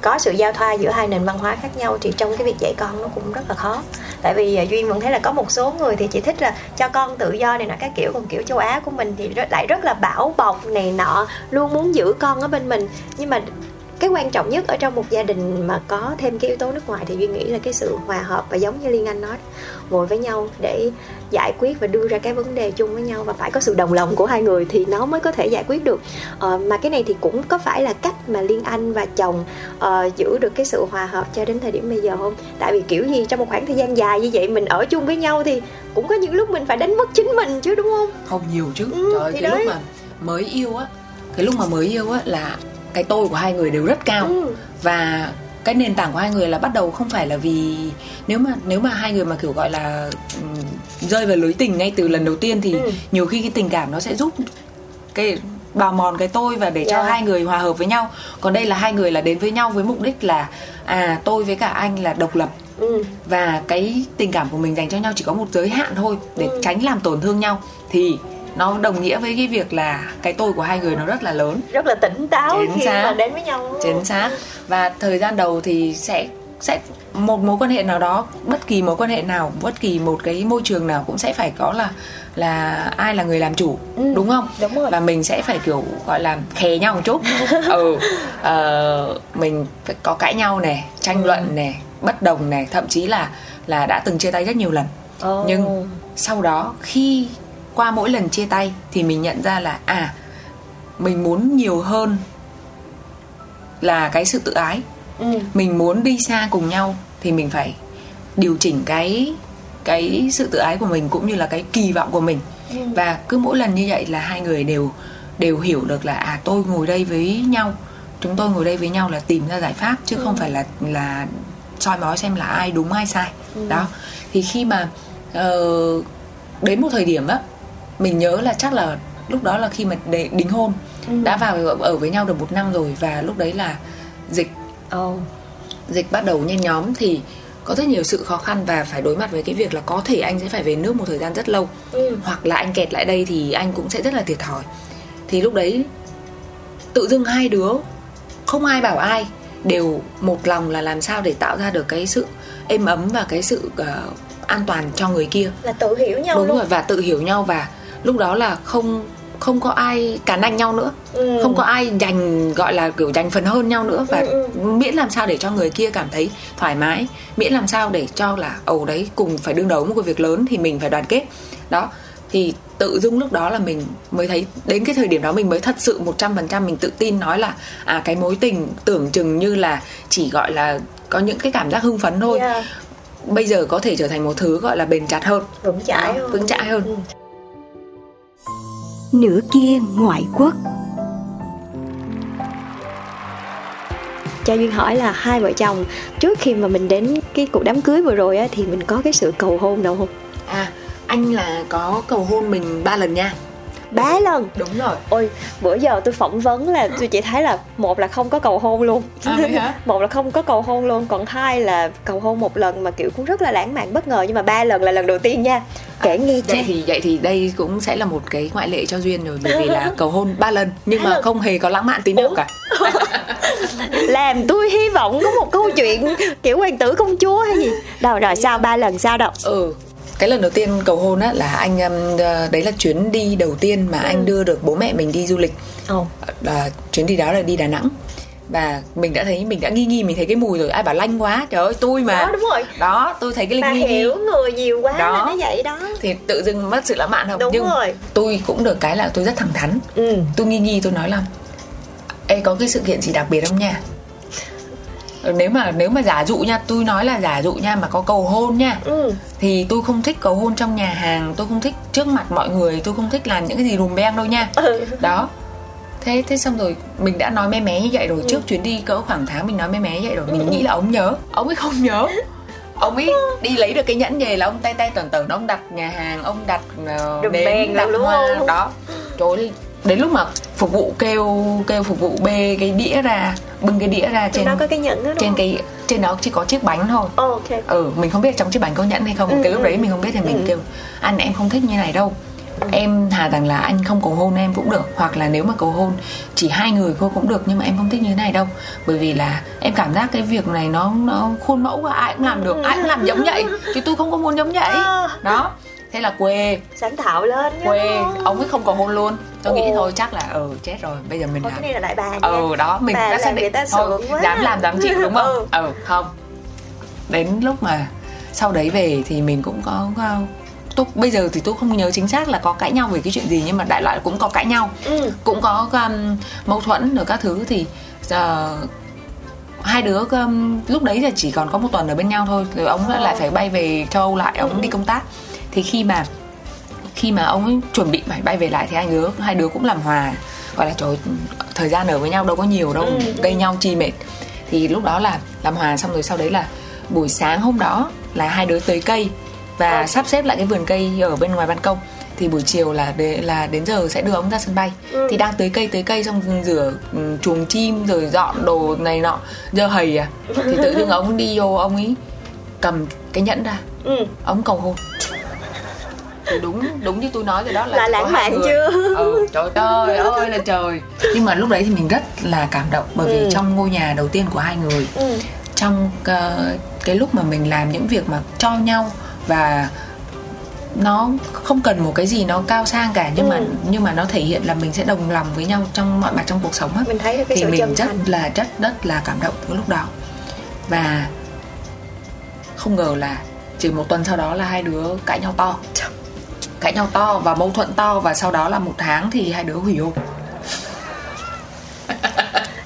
có sự giao thoa giữa hai nền văn hóa khác nhau thì trong cái việc dạy con nó cũng rất là khó tại vì ờ, duyên vẫn thấy là có một số người thì chỉ thích là cho con tự do này nọ các kiểu còn kiểu châu á của mình thì lại rất là bảo bọc này nọ luôn muốn giữ con ở bên mình nhưng mà cái quan trọng nhất ở trong một gia đình mà có thêm cái yếu tố nước ngoài thì duy nghĩ là cái sự hòa hợp và giống như liên anh nói ngồi với nhau để giải quyết và đưa ra cái vấn đề chung với nhau và phải có sự đồng lòng của hai người thì nó mới có thể giải quyết được. Ờ, mà cái này thì cũng có phải là cách mà liên anh và chồng ờ, giữ được cái sự hòa hợp cho đến thời điểm bây giờ không? Tại vì kiểu gì trong một khoảng thời gian dài như vậy mình ở chung với nhau thì cũng có những lúc mình phải đánh mất chính mình chứ đúng không? Không nhiều chứ. Ừ, trời ơi, cái đấy. lúc mà mới yêu á cái lúc mà mới yêu á là cái tôi của hai người đều rất cao Ừ. và cái nền tảng của hai người là bắt đầu không phải là vì nếu mà nếu mà hai người mà kiểu gọi là ừm, rơi vào lưới tình ngay từ lần đầu tiên thì Ừ. nhiều khi cái tình cảm nó sẽ giúp cái bào mòn cái tôi và để cho Yeah. hai người hòa hợp với nhau còn đây là hai người là đến với nhau với mục đích là à tôi với cả anh là độc lập ừ. và cái tình cảm của mình dành cho nhau chỉ có một giới hạn thôi để Ừ. tránh làm tổn thương nhau thì nó đồng nghĩa với cái việc là cái tôi của hai người nó rất là lớn. Rất là tỉnh táo Chính khi xác. mà đến với nhau. Chính xác và thời gian đầu thì sẽ sẽ một mối quan hệ nào đó bất kỳ mối quan hệ nào bất kỳ một cái môi trường nào cũng sẽ phải có là là ai là người làm chủ Ừ, đúng không? đúng rồi. và mình sẽ phải kiểu gọi là khè nhau một chút. Ừ ờ, mình phải có cãi nhau này tranh luận này bất đồng này thậm chí là là đã từng chia tay rất nhiều lần. Ồ. nhưng sau đó khi qua mỗi lần chia tay thì mình nhận ra là à mình muốn nhiều hơn là cái sự tự ái. Ừ. mình muốn đi xa cùng nhau thì mình phải điều chỉnh cái cái sự tự ái của mình cũng như là cái kỳ vọng của mình. Ừ. và cứ mỗi lần như vậy là hai người đều đều hiểu được là à tôi ngồi đây với nhau chúng tôi ngồi đây với nhau là tìm ra giải pháp chứ không phải là là soi mói xem là ai đúng ai sai. Đó. Thì khi mà ờ, đến một thời điểm á mình nhớ là chắc là lúc đó là khi mà để đính hôn đã vào ở với nhau được một năm rồi và lúc đấy là dịch. Ồ. dịch bắt đầu nhen nhóm thì có rất nhiều sự khó khăn và phải đối mặt với cái việc là có thể anh sẽ phải về nước một thời gian rất lâu. Ừ. hoặc là anh kẹt lại đây thì anh cũng sẽ rất là thiệt thòi. Thì lúc đấy tự dưng hai đứa không ai bảo ai đều một lòng là làm sao để tạo ra được cái sự êm ấm và cái sự ờ, an toàn cho người kia. Là tự hiểu nhau đúng luôn. rồi và tự hiểu nhau và lúc đó là không không có ai cản anh nhau nữa. Ừ. không có ai giành gọi là kiểu giành phần hơn nhau nữa. Và Ừ, miễn làm sao để cho người kia cảm thấy thoải mái. Miễn làm sao để cho là ồ đấy cùng phải đương đấu một cái việc lớn thì mình phải đoàn kết. Đó. Thì tự dưng lúc đó là mình mới thấy đến cái thời điểm đó mình mới thật sự 100% mình tự tin nói là à cái mối tình tưởng chừng như là chỉ gọi là có những cái cảm giác hưng phấn thôi. Yeah. bây giờ có thể trở thành một thứ gọi là bền chặt hơn. Vững chãi hơn. vững chãi hơn. Ừ. Nửa kia ngoại quốc. Cho duyên hỏi là hai vợ chồng trước khi mà mình đến cái cuộc đám cưới vừa rồi á thì mình có cái sự cầu hôn đâu không? À anh là có cầu hôn mình ba lần nha ba lần đúng rồi. Ôi bữa giờ tôi phỏng vấn là tôi chỉ thấy là một là không có cầu hôn luôn. À, một là không có cầu hôn luôn còn hai là cầu hôn một lần mà kiểu cũng rất là lãng mạn bất ngờ. Nhưng mà ba lần là lần đầu tiên nha. Kể nghe vậy thì vậy thì đây cũng sẽ là một cái ngoại lệ cho duyên rồi bởi vì là cầu hôn ba lần nhưng mà không hề có lãng mạn tí nào cả. Làm tôi hy vọng có một câu chuyện kiểu hoàng tử công chúa hay gì. Đâu rồi sao ba lần sao đâu? Ừ cái lần đầu tiên cầu hôn á là anh um, ờ, đấy là chuyến đi đầu tiên mà anh đưa được bố mẹ mình đi du lịch. Ồ. là chuyến đi đó là đi Đà Nẵng. Và mình đã thấy mình đã nghi nghi mình thấy cái mùi rồi. Ai bảo lanh quá. Trời ơi tôi mà. Đó, đúng rồi. đó tôi thấy cái linh nghi nghi. hiểu người nhiều quá Đó. là nó vậy đó. Thì tự dưng mất sự lãng mạn không? Đúng nhưng rồi. tôi cũng được cái là tôi rất thẳng thắn. Ừ. Tôi nghi nghi tôi nói là Ê có cái sự kiện gì đặc biệt không nha? Ờ, nếu mà nếu mà giả dụ nha tôi nói là giả dụ nha mà có cầu hôn nha ừ. thì tôi không thích cầu hôn trong nhà hàng tôi không thích trước mặt mọi người tôi không thích làm những cái gì rùm beng đâu nha. Ừ. đó. Thế thế xong rồi mình đã nói mé mé như vậy rồi trước chuyến đi cỡ khoảng tháng mình nói mé mé như vậy rồi mình nghĩ là ông nhớ. Ông ấy không nhớ. Ông ấy đi lấy được cái nhẫn về là ông tay tay tẩn tẩn ông đặt nhà hàng ông đặt uh, Rùm beng đặt đúng hoa đó. Trời ơi, đến lúc mà phục vụ kêu kêu phục vụ bê cái đĩa ra bưng cái đĩa ra trên đó có cái nhẫn đó trên cái trên đó chỉ có chiếc bánh thôi. Ồ, ok. Ừ mình không biết trong chiếc bánh có nhẫn hay không. Ừ, cái lúc ừ. đấy mình không biết thì mình Ừ. kêu anh em không thích như này đâu. Em thà rằng là anh không cầu hôn em cũng được hoặc là nếu mà cầu hôn chỉ hai người thôi cũng được nhưng mà em không thích như thế này đâu. Bởi vì là em cảm giác cái việc này nó nó khuôn mẫu và ai cũng làm được ai cũng làm giống vậy chứ tôi không có muốn giống vậy. À. đó. Thế là quê. Sáng tạo lên quê. Ông ấy không cầu hôn luôn tôi nghĩ thôi chắc là ừ chết rồi bây giờ mình Ôi, làm. cái này là đại bà nha. Ừ đó mình Bà đã xác định thôi quá. dám làm dám chịu đúng không? Ừ. ừ không. Đến lúc mà sau đấy về thì mình cũng có, tôi bây giờ thì tôi không nhớ chính xác là có cãi nhau về cái chuyện gì nhưng mà đại loại cũng có cãi nhau. Ừ. cũng có um, mâu thuẫn rồi các thứ thì ờ, hai đứa um, lúc đấy là chỉ còn có một tuần ở bên nhau thôi. Rồi ông lại phải bay về châu Âu lại ông đi công tác. Thì khi mà khi mà ông ấy chuẩn bị phải bay về lại thì hai đứa hai đứa cũng làm hòa. Gọi là trời thời gian ở với nhau đâu có nhiều đâu Ừ. gây nhau chi mệt. Thì lúc đó là làm hòa xong rồi sau đấy là buổi sáng hôm đó là hai đứa tới cây và sắp xếp lại cái vườn cây ở bên ngoài ban công. Thì buổi chiều là đế, là đến giờ sẽ đưa ông ra sân bay. Thì đang tới cây tới cây xong rửa ừ, chuồng chim rồi dọn đồ này nọ dơ hầy à. Thì tự dưng ông đi vô ông ấy cầm cái nhẫn ra. Ừ. ông cầu hôn thì đúng đúng như tôi nói rồi đó là, Là lãng mạn chưa? ừ, trời ơi ơi là trời nhưng mà lúc đấy thì mình rất là cảm động bởi vì Ừ. trong ngôi nhà đầu tiên của hai người Ừ. trong ờ, cái lúc mà mình làm những việc mà cho nhau và nó không cần một cái gì nó cao sang cả nhưng mà Ừ. nhưng mà nó thể hiện là mình sẽ đồng lòng với nhau trong mọi mặt trong cuộc sống mình thấy cái thì sự mình rất thành là rất rất là cảm động cái lúc đó và không ngờ là chỉ một tuần sau đó là hai đứa cãi nhau to cãi nhau to và mâu thuẫn to và sau đó là một tháng thì hai đứa hủy hôn.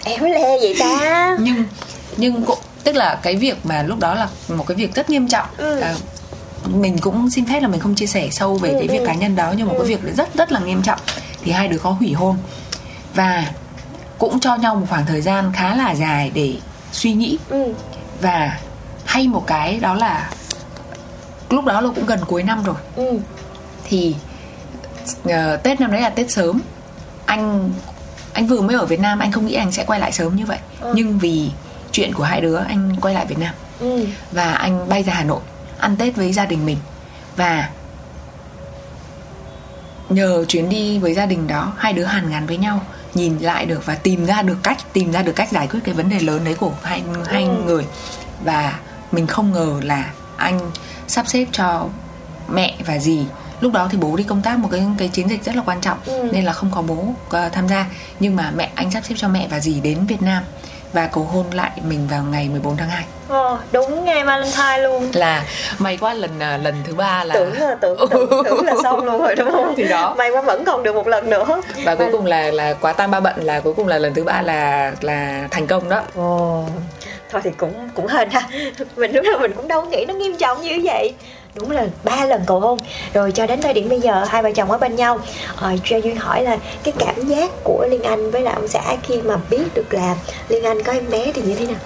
Éo le vậy ta. Nhưng nhưng cũng tức là cái việc mà lúc đó là một cái việc rất nghiêm trọng. Ừ. à, mình cũng xin phép là mình không chia sẻ sâu về Ừ, cái việc ừ. cá nhân đó nhưng mà Ừ. cái việc rất rất là nghiêm trọng. Thì hai đứa có hủy hôn. Và cũng cho nhau một khoảng thời gian khá là dài để suy nghĩ. Ừ. Và hay một cái đó là lúc đó là cũng gần cuối năm rồi. Ừ thì ờ, Tết năm đấy là Tết sớm. Anh anh vừa mới ở Việt Nam anh không nghĩ anh sẽ quay lại sớm như vậy. Ừ. nhưng vì chuyện của hai đứa anh quay lại Việt Nam. Ừ. Và anh bay ra Hà Nội ăn Tết với gia đình mình. Và nhờ chuyến đi với gia đình đó hai đứa hàn gắn với nhau nhìn lại được và tìm ra được cách tìm ra được cách giải quyết cái vấn đề lớn đấy của hai hai Ừ. người. Và mình không ngờ là anh sắp xếp cho mẹ và dì lúc đó thì bố đi công tác một cái cái chiến dịch rất là quan trọng Ừ. nên là không có bố ờ, tham gia. Nhưng mà mẹ anh sắp xếp cho mẹ và dì đến Việt Nam và cầu hôn lại mình vào ngày 14 tháng 2 Ờ, đúng ngày Valentine luôn. Là may quá lần à, lần thứ ba là tưởng là tưởng tưởng, tưởng là xong luôn rồi đúng không? Thì đó. may quá vẫn còn được một lần nữa. Và cuối cùng là là quá tam ba bận là cuối cùng là lần thứ ba là là thành công đó. Ồ, thôi thì cũng cũng hên ha. Mình lúc nào mình cũng đâu nghĩ nó nghiêm trọng như vậy đúng là ba lần cầu hôn. Rồi cho đến thời điểm bây giờ hai vợ chồng ở bên nhau. Ờ, cho duyên hỏi là cái cảm giác của liên anh với lại ông xã khi mà biết được là liên anh có em bé thì như thế nào?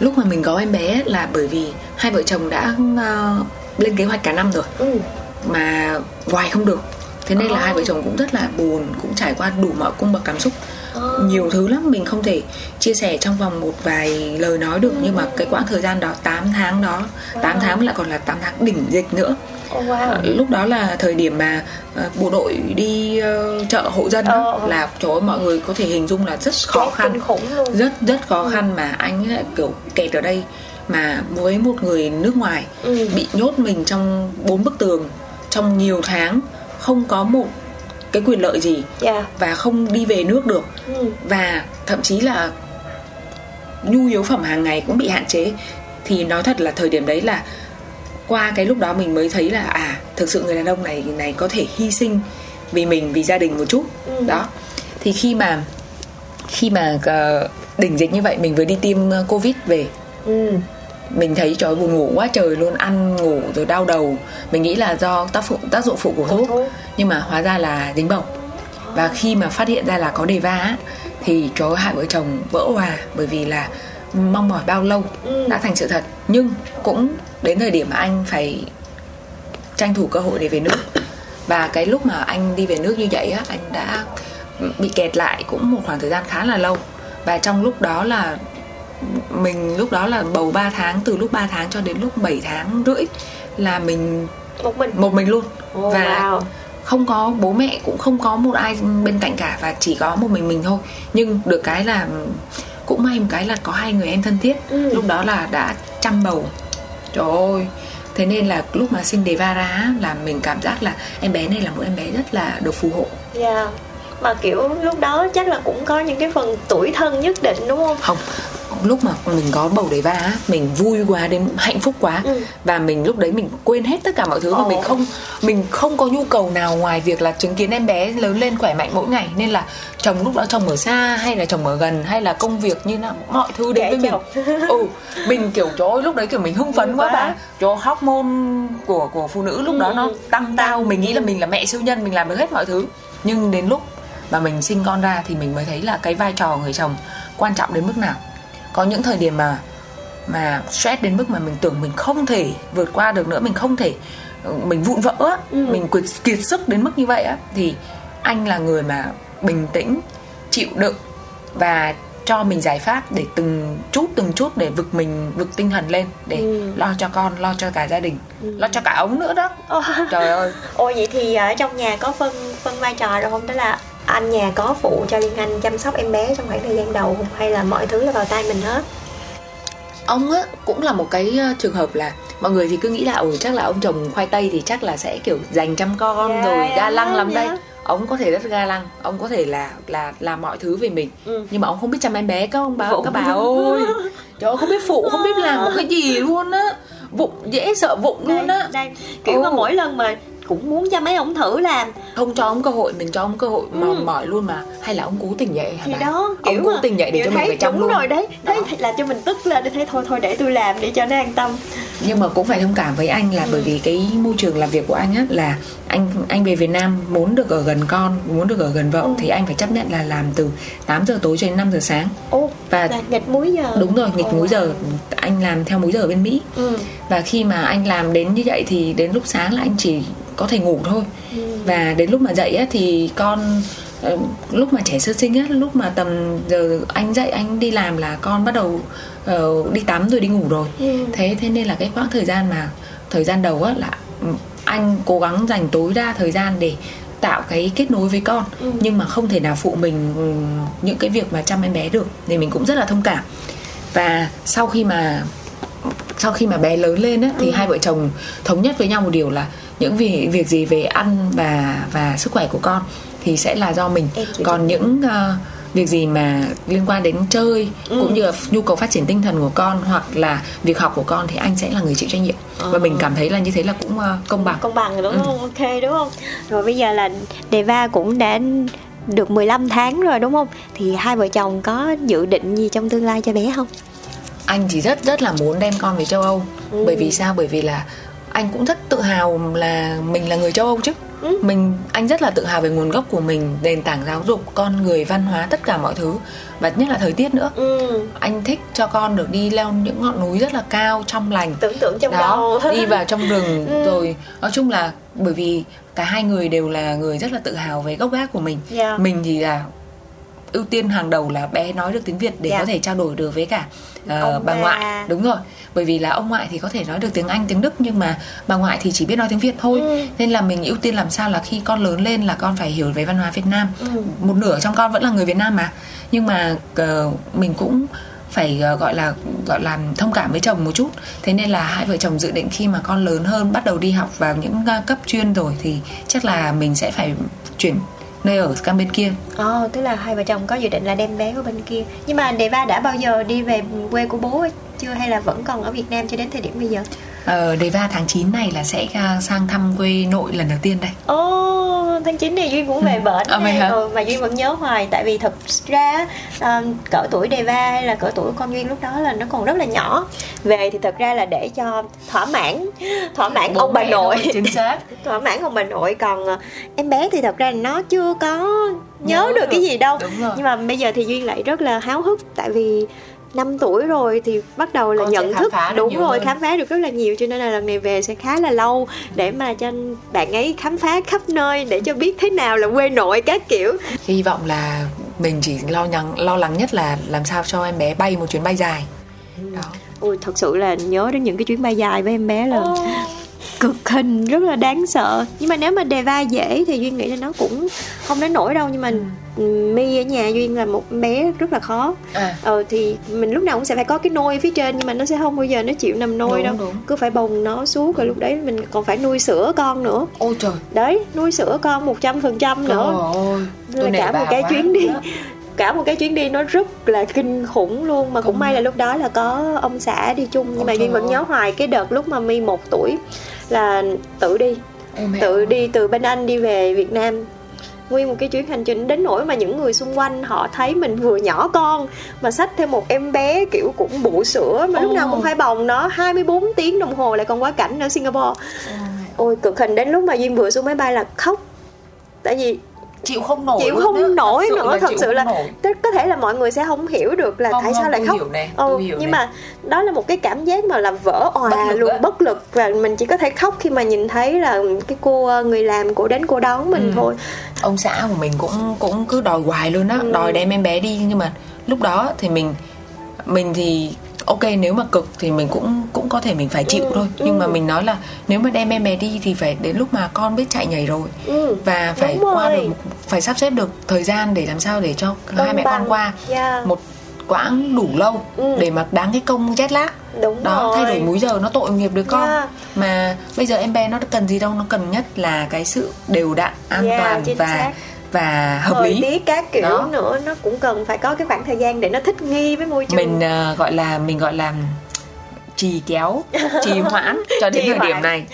Lúc mà mình có em bé là bởi vì hai vợ chồng đã ờ, lên kế hoạch cả năm rồi. Ừ. Mà hoài không được. Thế nên là Ồ. hai vợ chồng cũng rất là buồn cũng trải qua đủ mọi cung bậc cảm xúc. Ờ. nhiều thứ lắm mình không thể chia sẻ trong vòng một vài lời nói được nhưng mà cái quãng thời gian đó 8 tháng đó 8 tháng lại còn là 8 tháng đỉnh dịch nữa. Wow. Lúc đó là thời điểm mà ờ, bộ đội đi ờ, chợ hộ dân đó, Ờ, là trời ơi mọi người có thể hình dung là rất khó khăn. rất rất khó khăn mà anh lại kiểu kẹt ở đây mà với một người nước ngoài Ừ. bị nhốt mình trong bốn bức tường trong nhiều tháng không có một cái quyền lợi gì dạ. và không đi về nước được. Ừ. và thậm chí là nhu yếu phẩm hàng ngày cũng bị hạn chế. Thì nói thật là thời điểm đấy là qua cái lúc đó mình mới thấy là à thực sự người đàn ông này này có thể hy sinh vì mình vì gia đình một chút. Ừ. đó. Thì khi mà khi mà ờ, đỉnh dịch như vậy mình vừa đi tiêm ờ, covid về. Ừ mình thấy trời buồn ngủ quá trời luôn ăn ngủ rồi đau đầu. Mình nghĩ là do tác phụ tác dụng phụ của thuốc. Nhưng mà hóa ra là dính bầu và khi mà phát hiện ra là có đề va thì trời ơi, hai vợ chồng vỡ hòa. Bởi vì là mong mỏi bao lâu Ừ. đã thành sự thật. Nhưng cũng đến thời điểm mà anh phải tranh thủ cơ hội để về nước. Và cái lúc mà anh đi về nước như vậy á anh đã bị kẹt lại cũng một khoảng thời gian khá là lâu. Và trong lúc đó là mình lúc đó là bầu 3 tháng từ lúc 3 tháng cho đến lúc 7 tháng rưỡi là mình một mình? Một mình luôn. Oh, và wow. không có bố mẹ cũng không có một ai bên cạnh cả và chỉ có một mình mình thôi. Nhưng được cái là cũng may một cái là có hai người em thân thiết. Ừ. lúc đó là đã chăm bầu. Trời ơi. Thế nên là lúc mà sinh đề va ra là mình cảm giác là em bé này là một em bé rất là được phù hộ. Dạ. Mà kiểu lúc đó chắc là cũng có những cái phần tuổi thân nhất định đúng không? Không lúc mà mình có bầu đề va mình vui quá đến hạnh phúc quá Ừ. và mình lúc đấy mình quên hết tất cả mọi thứ và Ồ. mình không mình không có nhu cầu nào ngoài việc là chứng kiến em bé lớn lên khỏe mạnh mỗi ngày nên là chồng lúc đó chồng ở xa hay là chồng ở gần hay là công việc như nào mọi thứ đến với mình ừ mình kiểu trời ơi lúc đấy kiểu mình hưng phấn quá Quá. bà trời ơi, hormone của của phụ nữ lúc đó Ừ, nó ừ. tăng cao Tăng. mình nghĩ là mình là mẹ siêu nhân mình làm được hết mọi thứ nhưng đến lúc mà mình sinh con ra thì mình mới thấy là cái vai trò người chồng quan trọng đến mức nào có những thời điểm mà mà stress đến mức mà mình tưởng mình không thể vượt qua được nữa mình không thể mình vụn vỡ á, Ừ. mình kiệt, kiệt sức đến mức như vậy á thì anh là người mà bình tĩnh chịu đựng và cho mình giải pháp để từng chút từng chút để vực mình vực tinh thần lên để Ừ. lo cho con lo cho cả gia đình lo cho cả ống nữa đó Ồ. trời ơi Ồ vậy thì ở trong nhà có phân phân vai trò rồi không? Đó là anh nhà có phụ cho Liên Anh chăm sóc em bé trong khoảng thời gian đầu? Hay là mọi thứ là vào tay mình hết? ông á cũng là một cái ờ, trường hợp là mọi người thì cứ nghĩ là ừ chắc là ông chồng khoai tây thì chắc là sẽ kiểu dành chăm con Dạ, rồi ga lăng dạ, lắm dạ. đây ông có thể rất ga lăng ông có thể là là làm mọi thứ về mình Ừ. nhưng mà ông không biết chăm em bé các ông bà Phụ. các bà ơi trời ơi không biết phụ không biết làm một cái gì luôn á vụng dễ sợ vụng luôn á đây kiểu Ồ. mà mỗi lần mà cũng muốn cho mấy ông thử làm. Không cho ông cơ hội mình cho ông cơ hội mòn mỏi luôn mà. Hay là ông cố tình dậy hả Ừ. thì bà? đó ông cố mà tình dậy để kiểu cho mình phải đúng luôn. rồi đấy thấy Đó. là cho mình tức lên để thấy thôi thôi để tôi làm để cho nó an tâm. Nhưng mà cũng phải thông cảm với anh là bởi vì cái môi trường làm việc của anh á là anh anh về Việt Nam muốn được ở gần con muốn được ở gần vợ thì anh phải chấp nhận là làm từ 8 giờ tối cho đến 5 giờ sáng. Ô Và- là nghịch múi giờ. đúng rồi nghịch Ồ, múi giờ. Anh làm theo múi giờ bên Mỹ. Ừ. và khi mà anh làm đến như vậy thì đến lúc sáng là anh chỉ có thể ngủ thôi. Và đến lúc mà dậy á thì con ờ, lúc mà trẻ sơ sinh á lúc mà tầm giờ anh dậy anh đi làm là con bắt đầu ờ, đi tắm rồi đi ngủ rồi. Ừ. thế thế nên là cái quãng thời gian mà thời gian đầu á là ừ, anh cố gắng dành tối đa thời gian để tạo cái kết nối với con. Ừ. nhưng mà không thể nào phụ mình ừ, những cái việc mà chăm em bé được thì mình cũng rất là thông cảm. Và sau khi mà sau khi mà bé lớn lên á, thì hai vợ chồng thống nhất với nhau một điều là những việc việc gì về ăn và và sức khỏe của con thì sẽ là do mình. Còn những ờ, việc gì mà liên quan đến chơi cũng như là nhu cầu phát triển tinh thần của con hoặc là việc học của con thì anh sẽ là người chịu trách nhiệm. Và mình cảm thấy là như thế là cũng ờ, công bằng. Công bằng đúng Ừ. không? Ok đúng không? Rồi bây giờ là Deva cũng đã được 15 tháng rồi đúng không? Thì hai vợ chồng có dự định gì trong tương lai cho bé không anh chỉ rất rất là muốn đem con về châu Âu. Ừ. bởi vì sao? Bởi vì là anh cũng rất tự hào là mình là người châu Âu chứ. Ừ. mình anh rất là tự hào về nguồn gốc của mình nền tảng giáo dục con người văn hóa tất cả mọi thứ. Và nhất là thời tiết nữa. Ừ. Anh thích cho con được đi leo những ngọn núi rất là cao trong lành. Tưởng tượng trong đó đầu. đi vào trong rừng. Ừ. rồi nói chung là bởi vì cả hai người đều là người rất là tự hào về gốc gác của mình. Dạ. mình thì là ưu tiên hàng đầu là bé nói được tiếng Việt để Dạ. có thể trao đổi được với cả Ông bà bà. ngoại đúng rồi bởi vì là ông ngoại thì có thể nói được tiếng Anh tiếng Đức nhưng mà bà ngoại thì chỉ biết nói tiếng Việt thôi Ừ. nên là mình ưu tiên làm sao là khi con lớn lên là con phải hiểu về văn hóa Việt Nam Ừ. một nửa trong con vẫn là người Việt Nam mà nhưng mà ờ, mình cũng phải ờ, gọi là gọi là thông cảm với chồng một chút thế nên là hai vợ chồng dự định khi mà con lớn hơn bắt đầu đi học vào những cấp chuyên rồi thì chắc là mình sẽ phải chuyển nơi ở sang bên kia. Ồ, tức là hai vợ chồng có dự định là đem bé qua bên kia. Nhưng mà Deva đã bao giờ đi về quê của bố chưa hay là vẫn còn ở Việt Nam cho đến thời điểm bây giờ? Ờ, đề va tháng 9 này là sẽ ờ, sang thăm quê nội lần đầu tiên đây Ồ, tháng 9 này Duyên cũng về À, vậy nè. hả? ừ, Mà Duyên vẫn nhớ hoài Tại vì thật ra à, cỡ tuổi Deva hay là cỡ tuổi con Duyên lúc đó là nó còn rất là nhỏ Về thì thật ra là để cho thỏa mãn Thỏa mãn Bố ông bà nội thôi, chính xác thỏa mãn ông bà nội còn ờ, em bé thì thật ra nó chưa có nhớ, Nhớ được, được. cái gì đâu nhưng mà bây giờ thì duyên lại rất là háo hức tại vì 5 tuổi rồi thì bắt đầu là Con nhận khám thức đúng rồi hơn. khám phá được rất là nhiều cho nên là lần này về sẽ khá là lâu để mà cho bạn ấy khám phá khắp nơi để cho biết thế nào là quê nội các kiểu. Hy vọng là mình chỉ lo lắng lo lắng nhất là làm sao cho em bé bay một chuyến bay dài. Đó ui thật sự là nhớ đến những cái chuyến bay dài với em bé là cực hình rất là đáng sợ. Nhưng mà nếu mà đề va dễ thì duyên nghĩ là nó cũng không đến nổi đâu nhưng mà ừ, mi ở nhà duyên là một bé rất là khó. À. Ờ thì mình lúc nào cũng sẽ phải có cái nôi phía trên nhưng mà nó sẽ không bao giờ nó chịu nằm nôi Đúng, đâu. đúng. cứ phải bồng nó xuống rồi lúc đấy mình còn phải nuôi sữa con nữa. Ôi trời. Đấy nuôi sữa con một trăm phần trăm nữa. Nên là cả một cái chuyến đi cả một cái chuyến đi nó rất là kinh khủng luôn. Mà cũng may là lúc đó là có ông xã đi chung nhưng Ôi mà duyên vẫn nhớ hoài cái đợt lúc mà mi một tuổi là tự đi. Ôi tự đi từ bên anh đi về việt nam. Nguyên một cái chuyến hành trình đến nỗi mà những người xung quanh họ thấy mình vừa nhỏ con mà xách thêm một em bé kiểu cũng bụ sữa mà lúc Ồ. nào cũng phải bồng nó. 24 tiếng đồng hồ lại còn quá cảnh ở Singapore. Ôi cực hình đến lúc mà duyên vừa xuống máy bay là khóc. Tại vì chịu không nổi chịu không á. nổi Thật nữa thật sự là nổi. có thể là mọi người sẽ không hiểu được là Không, tại sao không, lại khóc hiểu nè, ừ, hiểu nhưng nè. mà đó là một cái cảm giác mà là vỡ òa Bất luôn bất lực và mình chỉ có thể khóc khi mà nhìn thấy là cái cô ờ, người làm cô đến cô đón mình Ừ. thôi ông xã của mình cũng cũng cứ đòi hoài luôn á Ừ. đòi đem em bé đi nhưng mà lúc đó thì mình mình thì ok nếu mà cực thì mình cũng cũng có thể mình phải chịu Ừ, thôi nhưng mà ừ. mình nói là nếu mà đem em bé đi thì phải đến lúc mà con biết chạy nhảy rồi ừ. và phải qua được phải sắp xếp được thời gian để làm sao để cho hai mẹ con bằng. qua Yeah. một quãng đủ lâu Ừ. để mà đáng cái công jet lag đúng đó rồi thay đổi múi giờ nó tội nghiệp đứa con Yeah. mà bây giờ em bé nó cần gì đâu nó cần nhất là cái sự đều đặn an Yeah, toàn chính và xác. Và hợp thời lý tiết các kiểu Đó. nữa nó cũng cần phải có cái khoảng thời gian để nó thích nghi với môi trường mình ờ, gọi là mình gọi là trì kéo trì hoãn cho đến Trì thời điểm này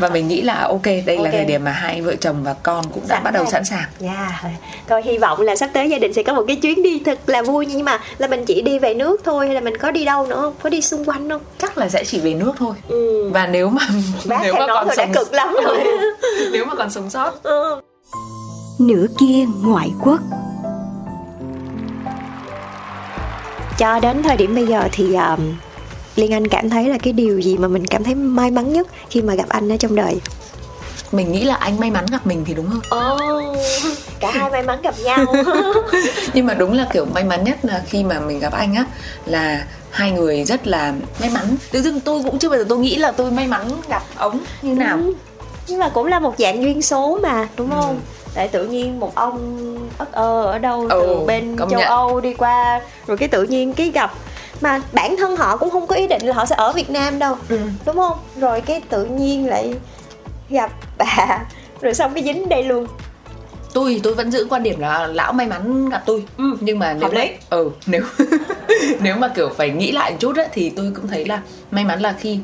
và mình nghĩ là ok đây là Ok. thời điểm mà hai vợ chồng và con cũng đã Sẵn bắt đầu sẵn sàng Dạ, coi hy vọng là sắp tới gia đình sẽ có một cái chuyến đi thật là vui nhưng mà là mình chỉ đi về nước thôi hay là mình có đi đâu nữa không? Có đi xung quanh không? chắc là sẽ chỉ về nước thôi Ừ. và nếu mà Bác nếu mà còn thôi đã sống cực lắm rồi. nếu mà còn sống sót Ừ. Nửa kia ngoại quốc Cho đến thời điểm bây giờ thì um, Liên Anh cảm thấy là cái điều gì mà mình cảm thấy may mắn nhất khi mà gặp anh ở trong đời? mình nghĩ là anh may mắn gặp mình thì đúng hơn Ồ, cả hai may mắn gặp nhau. nhưng mà đúng là kiểu may mắn nhất là khi mà mình gặp anh á là hai người rất là may mắn tự dưng tôi cũng chưa bao giờ tôi nghĩ là tôi may mắn gặp ông như nào Ừ. nhưng mà cũng là một dạng duyên số mà đúng không tại tự nhiên một ông ất ơ ở đâu từ Ừ, bên công châu nhận. âu đi qua rồi cái tự nhiên cái gặp mà bản thân họ cũng không có ý định là họ sẽ ở việt nam đâu Ừ. đúng không rồi cái tự nhiên lại gặp bà rồi xong cái dính đây luôn tôi tôi vẫn giữ quan điểm là lão may mắn gặp tôi nhưng mà nếu lý. ừ nếu nếu mà kiểu phải nghĩ lại một chút ấy, thì tôi cũng thấy là may mắn là khi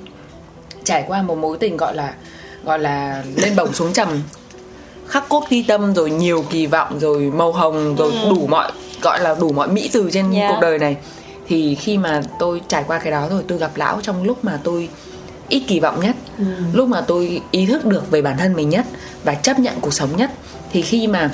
trải qua một mối tình gọi là gọi là lên bổng xuống trầm khắc cốt ghi tâm rồi nhiều kỳ vọng rồi màu hồng rồi đủ mọi gọi là đủ mọi mỹ từ trên Dạ. cuộc đời này. Thì khi mà tôi trải qua cái đó rồi tôi gặp lão trong lúc mà tôi ít kỳ vọng nhất lúc mà tôi ý thức được về bản thân mình nhất và chấp nhận cuộc sống nhất thì khi mà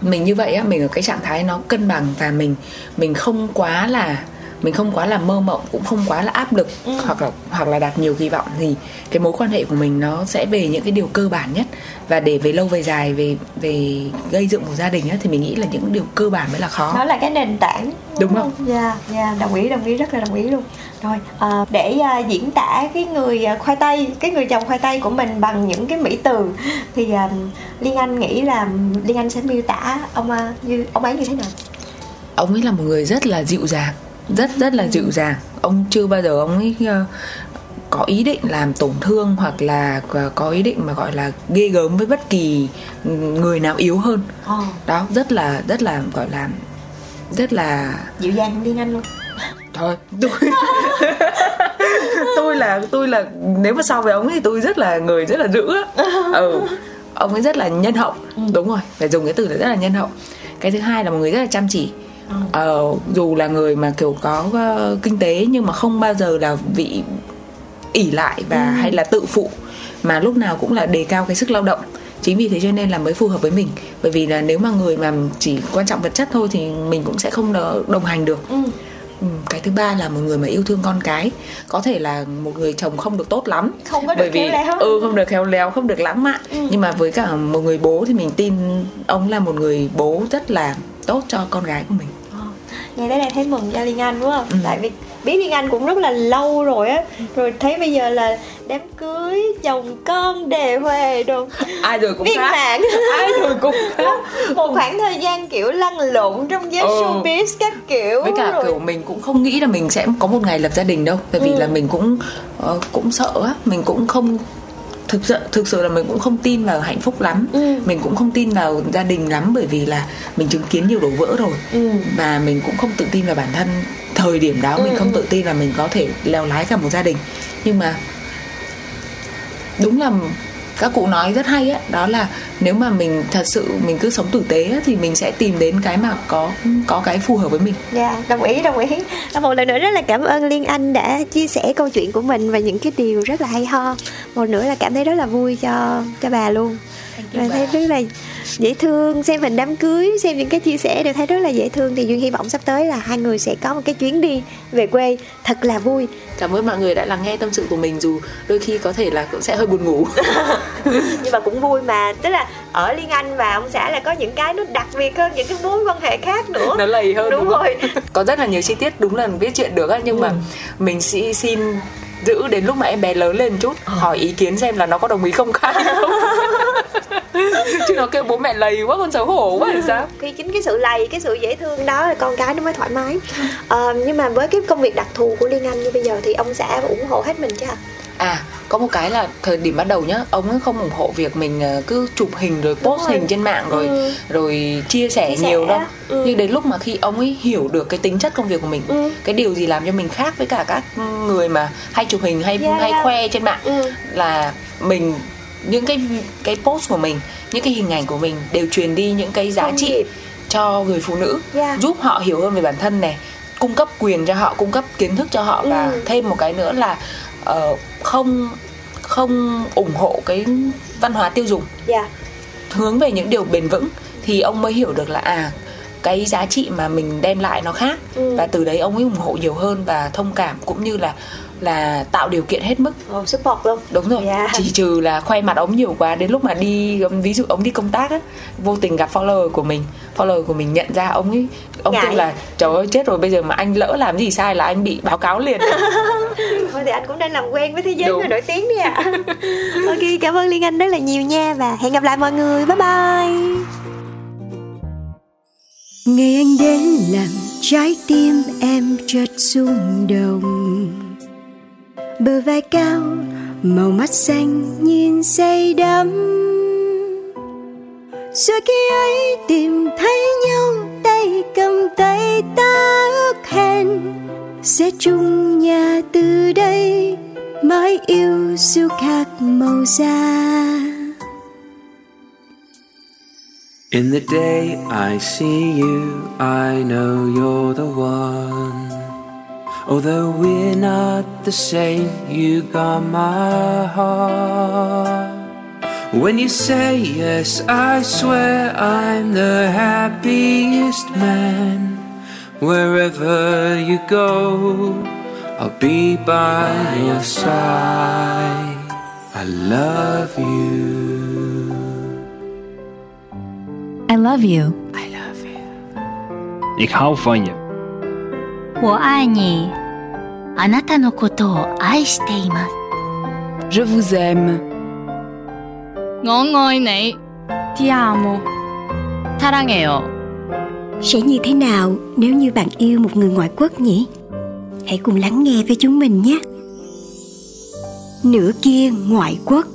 mình như vậy á mình ở cái trạng thái nó cân bằng và mình mình không quá là mình không quá là mơ mộng cũng không quá là áp lực hoặc là hoặc là đặt nhiều kỳ vọng thì cái mối quan hệ của mình nó sẽ về những cái điều cơ bản nhất. Và để về lâu về dài về về gây dựng một gia đình á thì mình nghĩ là những điều cơ bản mới là khó. Nó là cái nền tảng. Đúng không? dạ dạ đồng ý đồng ý rất là đồng ý luôn. Rồi à, để à, diễn tả cái người à, khoai tây cái người chồng khoai tây của mình bằng những cái mỹ từ thì à, liên anh nghĩ là liên anh sẽ miêu tả ông à, như ông ấy như thế nào? Ông ấy là một người rất là dịu dàng rất rất là dịu dàng. Ông chưa bao giờ ông ấy ờ, có ý định làm tổn thương hoặc là có ý định mà gọi là ghê gớm với bất kỳ người nào yếu hơn. Ồ, đó rất là rất là gọi là rất là dịu dàng hơn liên anh luôn. Thôi tôi tôi là tôi là nếu mà so với ông ấy thì tôi rất là người rất là dữ á. Ừ ông ấy rất là nhân hậu. Đúng rồi phải dùng cái từ là rất là nhân hậu. Cái thứ hai là một người rất là chăm chỉ ờ, dù là người mà kiểu có ờ, kinh tế nhưng mà không bao giờ là vị ỉ lại và hay là tự phụ mà lúc nào cũng là đề cao cái sức lao động. Chính vì thế cho nên là mới phù hợp với mình. Bởi vì là nếu mà người mà chỉ quan trọng vật chất thôi thì mình cũng sẽ không đồng hành được. Ừ, cái thứ ba là một người mà yêu thương con cái. Có thể là một người chồng không được tốt lắm. Không có được bởi vì khéo léo. ừ không được khéo léo không được lãng mạn. Nhưng mà với cả một người bố thì mình tin ông là một người bố rất là tốt cho con gái của mình nghe tới đây thấy mừng cho liên anh đúng không? Tại vì biết liên anh cũng rất là lâu rồi á. Rồi thấy bây giờ là đám cưới chồng con đề huề đồ. Ai rồi cũng khác. mãn ai rồi cũng khác. Một khoảng thời gian kiểu lăn lộn trong giới Ừ. showbiz các kiểu với cả rồi. kiểu mình cũng không nghĩ là mình sẽ có một ngày lập gia đình đâu. Bởi vì là mình cũng ờ, cũng sợ á. Mình cũng không thực sự thực sự là mình cũng không tin vào hạnh phúc lắm. Mình cũng không tin vào gia đình lắm bởi vì là mình chứng kiến nhiều đổ vỡ rồi. Và mình cũng không tự tin vào bản thân thời điểm đó. Mình không tự tin là mình có thể leo lái cả một gia đình. Nhưng mà đúng là các cụ nói rất hay á đó là nếu mà mình thật sự mình cứ sống tử tế á, thì mình sẽ tìm đến cái mà có có cái phù hợp với mình Dạ, đồng ý, đồng ý. Một lần nữa rất là cảm ơn Liên Anh đã chia sẻ câu chuyện của mình và những cái điều rất là hay ho. Một nữa là cảm thấy rất là vui cho cho bà luôn. Và thấy rất là dễ thương xem hình đám cưới xem những cái chia sẻ đều thấy rất là dễ thương. Thì duyên hy vọng sắp tới là hai người sẽ có một cái chuyến đi về quê thật là vui. Cảm ơn mọi người đã lắng nghe tâm sự của mình dù đôi khi có thể là cũng sẽ hơi buồn ngủ. Nhưng mà cũng vui mà tức là ở liên anh và ông xã là có những cái nó đặc biệt hơn những cái mối quan hệ khác nữa. Nó lầy hơn đúng, không? rồi. Có rất là nhiều chi tiết đúng là viết chuyện được á nhưng mà mình sẽ xin giữ đến lúc mà em bé lớn lên chút hỏi ý kiến xem là nó có đồng ý không khai không chứ nó kêu bố mẹ lầy quá con xấu hổ quá thì sao khi chính cái sự lầy cái sự dễ thương đó là con cái nó mới thoải mái Ờ, nhưng mà với cái công việc đặc thù của liên anh như bây giờ thì ông xã ủng hộ hết mình chứ hả à có một cái là thời điểm bắt đầu nhá ông ấy không ủng hộ việc mình ờ, cứ chụp hình rồi post rồi. hình trên mạng rồi Ừ. rồi chia sẻ Chia sẻ, nhiều đâu ừ. nhưng đến lúc mà khi ông ấy hiểu được cái tính chất công việc của mình Ừ. cái điều gì làm cho mình khác với cả các người mà hay chụp hình hay Yeah, hay khoe trên mạng Ừ. là mình những cái cái post của mình những cái hình ảnh của mình đều truyền đi những cái giá Thông trị điệp. cho người phụ nữ Yeah. giúp họ hiểu hơn về bản thân này cung cấp quyền cho họ cung cấp kiến thức cho họ và Ừ. thêm một cái nữa là ờ, không không ủng hộ cái văn hóa tiêu dùng dạ hướng về những điều bền vững thì ông mới hiểu được là à cái giá trị mà mình đem lại nó khác Ừ. và từ đấy ông ấy ủng hộ nhiều hơn và thông cảm cũng như là là tạo điều kiện hết mức. Ồ, support luôn. Đúng rồi. Dạ. chỉ trừ là khoe mặt ông nhiều quá đến lúc mà đi ví dụ ông đi công tác á vô tình gặp follower của mình. Follower của mình nhận ra ông ấy ông Ngại. kêu là trời ơi chết rồi bây giờ mà anh lỡ làm gì sai là anh bị báo cáo liền. Thôi thì anh cũng đang làm quen với thế giới người nổi tiếng đi ạ. Ok cảm ơn liên anh rất là nhiều nha và hẹn gặp lại mọi người. Bye bye. Ngày anh đến làm trái tim em chợt rung động Bờ vai cao, màu mắt xanh nhìn say đắm. Rồi khi ấy tìm thấy nhau tay cầm tay ta ước hẹn. Sẽ chung nhà từ đây mãi yêu siêu khác màu da. In the day I see you, I know you're the one. Although we're not the same, you got my heart. When you say yes, I swear I'm the happiest man. Wherever you go, I'll be by your side. I love you. I love you. I love you. Ik hou van je. 我爱你。あなたのことを愛しています。 Je vous aime. 我愛你， Ti amo. 사랑해요. Sẽ như thế nào nếu như bạn yêu một người ngoại quốc nhỉ? Hãy cùng lắng nghe với chúng mình nhé. Nửa kia ngoại quốc